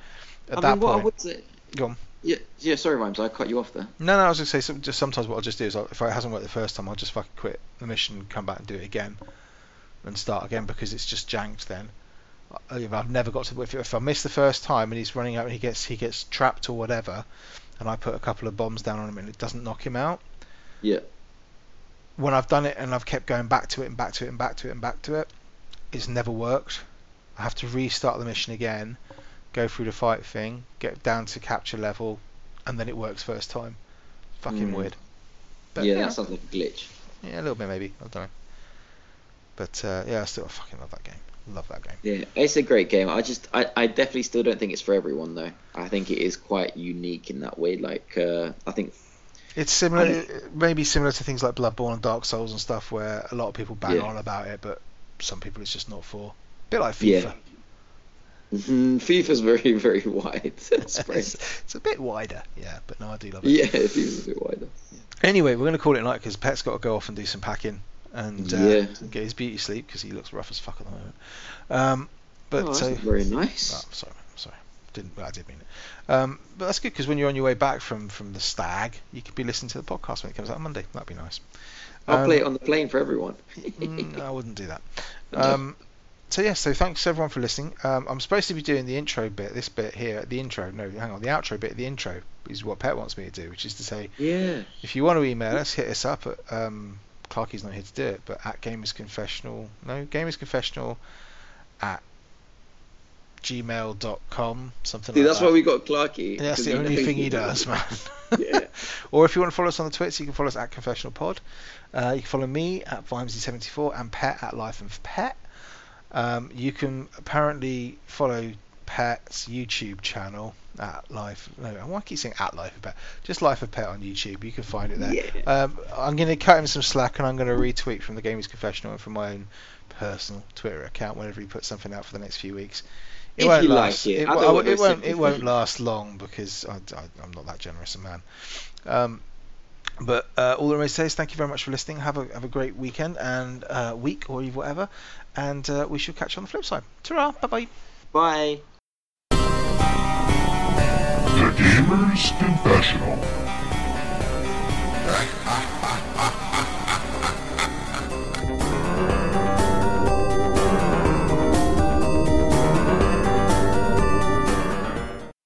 at I that mean, what point, I would say. go on. Yeah, yeah. Sorry, Rhymes. I cut you off there. No, no, I was gonna say some, just sometimes what I'll just do is I'll, if it hasn't worked the first time, I'll just fucking quit the mission, come back and do it again. and start again because it's just janked. Then I've never got to if, if I miss the first time and he's running out and he gets he gets trapped or whatever, and I put a couple of bombs down on him and it doesn't knock him out. Yeah. When I've done it and I've kept going back to it and back to it and back to it and back to it, it's never worked. I have to restart the mission again, go through the fight thing, get down to capture level, and then it works first time. Fucking Mm. weird. yeah, that sounds like a glitch. Yeah, a little bit maybe. I don't know. But uh, yeah, I still fucking love that game. Love that game. Yeah, it's a great game. I just, I, I definitely still don't think it's for everyone though. I think it is quite unique in that way. Like, uh, I think, It's similar, I maybe similar to things like Bloodborne and Dark Souls and stuff, where a lot of people bang Yeah. on about it, but some people it's just not for. bit like FIFA. yeah. Mhm, FIFA's very, <laughs> very wide. <laughs> it's, it's a bit wider, yeah, but no, I do love it. yeah, <laughs> FIFA's a bit wider. Anyway, we're going to call it a night because Pet's got to go off and do some packing and uh, Yeah. get his beauty sleep because he looks rough as fuck at the moment. Um, but oh, that's so, very Oh, nice. I'm sorry. Didn't well, I did mean it. Um, but that's good because when you're on your way back from from the stag, you could be listening to the podcast when it comes out on Monday. That'd be nice. I'll Um, play it on the plane for everyone. <laughs> mm, I wouldn't do that. <laughs> Um, so yeah, so thanks everyone for listening. Um, I'm supposed to be doing the intro bit, this bit here, the intro. No, hang on, the outro bit. The intro is what Pet wants me to do, which is to say, yeah. if you want to email us, hit us up at um, Clarky's not here to do it, but at Gamers Confessional, no, Gamers Confessional at gmail.com, something See, like that's that. why we got Clarky. Yeah, that's the only thing he does, man. <laughs> Yeah. <laughs> or if you want to follow us on the Twits, you can follow us at Confessional Pod. Uh, you can follow me at Vimsey74 and Pet at Life and Pet. Um, you can apparently follow Pet's YouTube channel at Life. No, I keep saying at Life of Pet? Just Life of Pet on YouTube. You can find it there. Yeah. Um, I'm going to cut him some slack and I'm going to retweet from the Gamers Confessional and from my own personal Twitter account whenever he puts something out for the next few weeks. It If won't you like last. it. I w- don't it won't. It won't last long because I, am not that generous a man. Um, but uh, all that remains to say is thank you very much for listening. Have a have a great weekend and uh, week or whatever, and uh, we shall catch you on the flip side. Ta-ra! Bye bye. Bye. The Gamer's Confessional.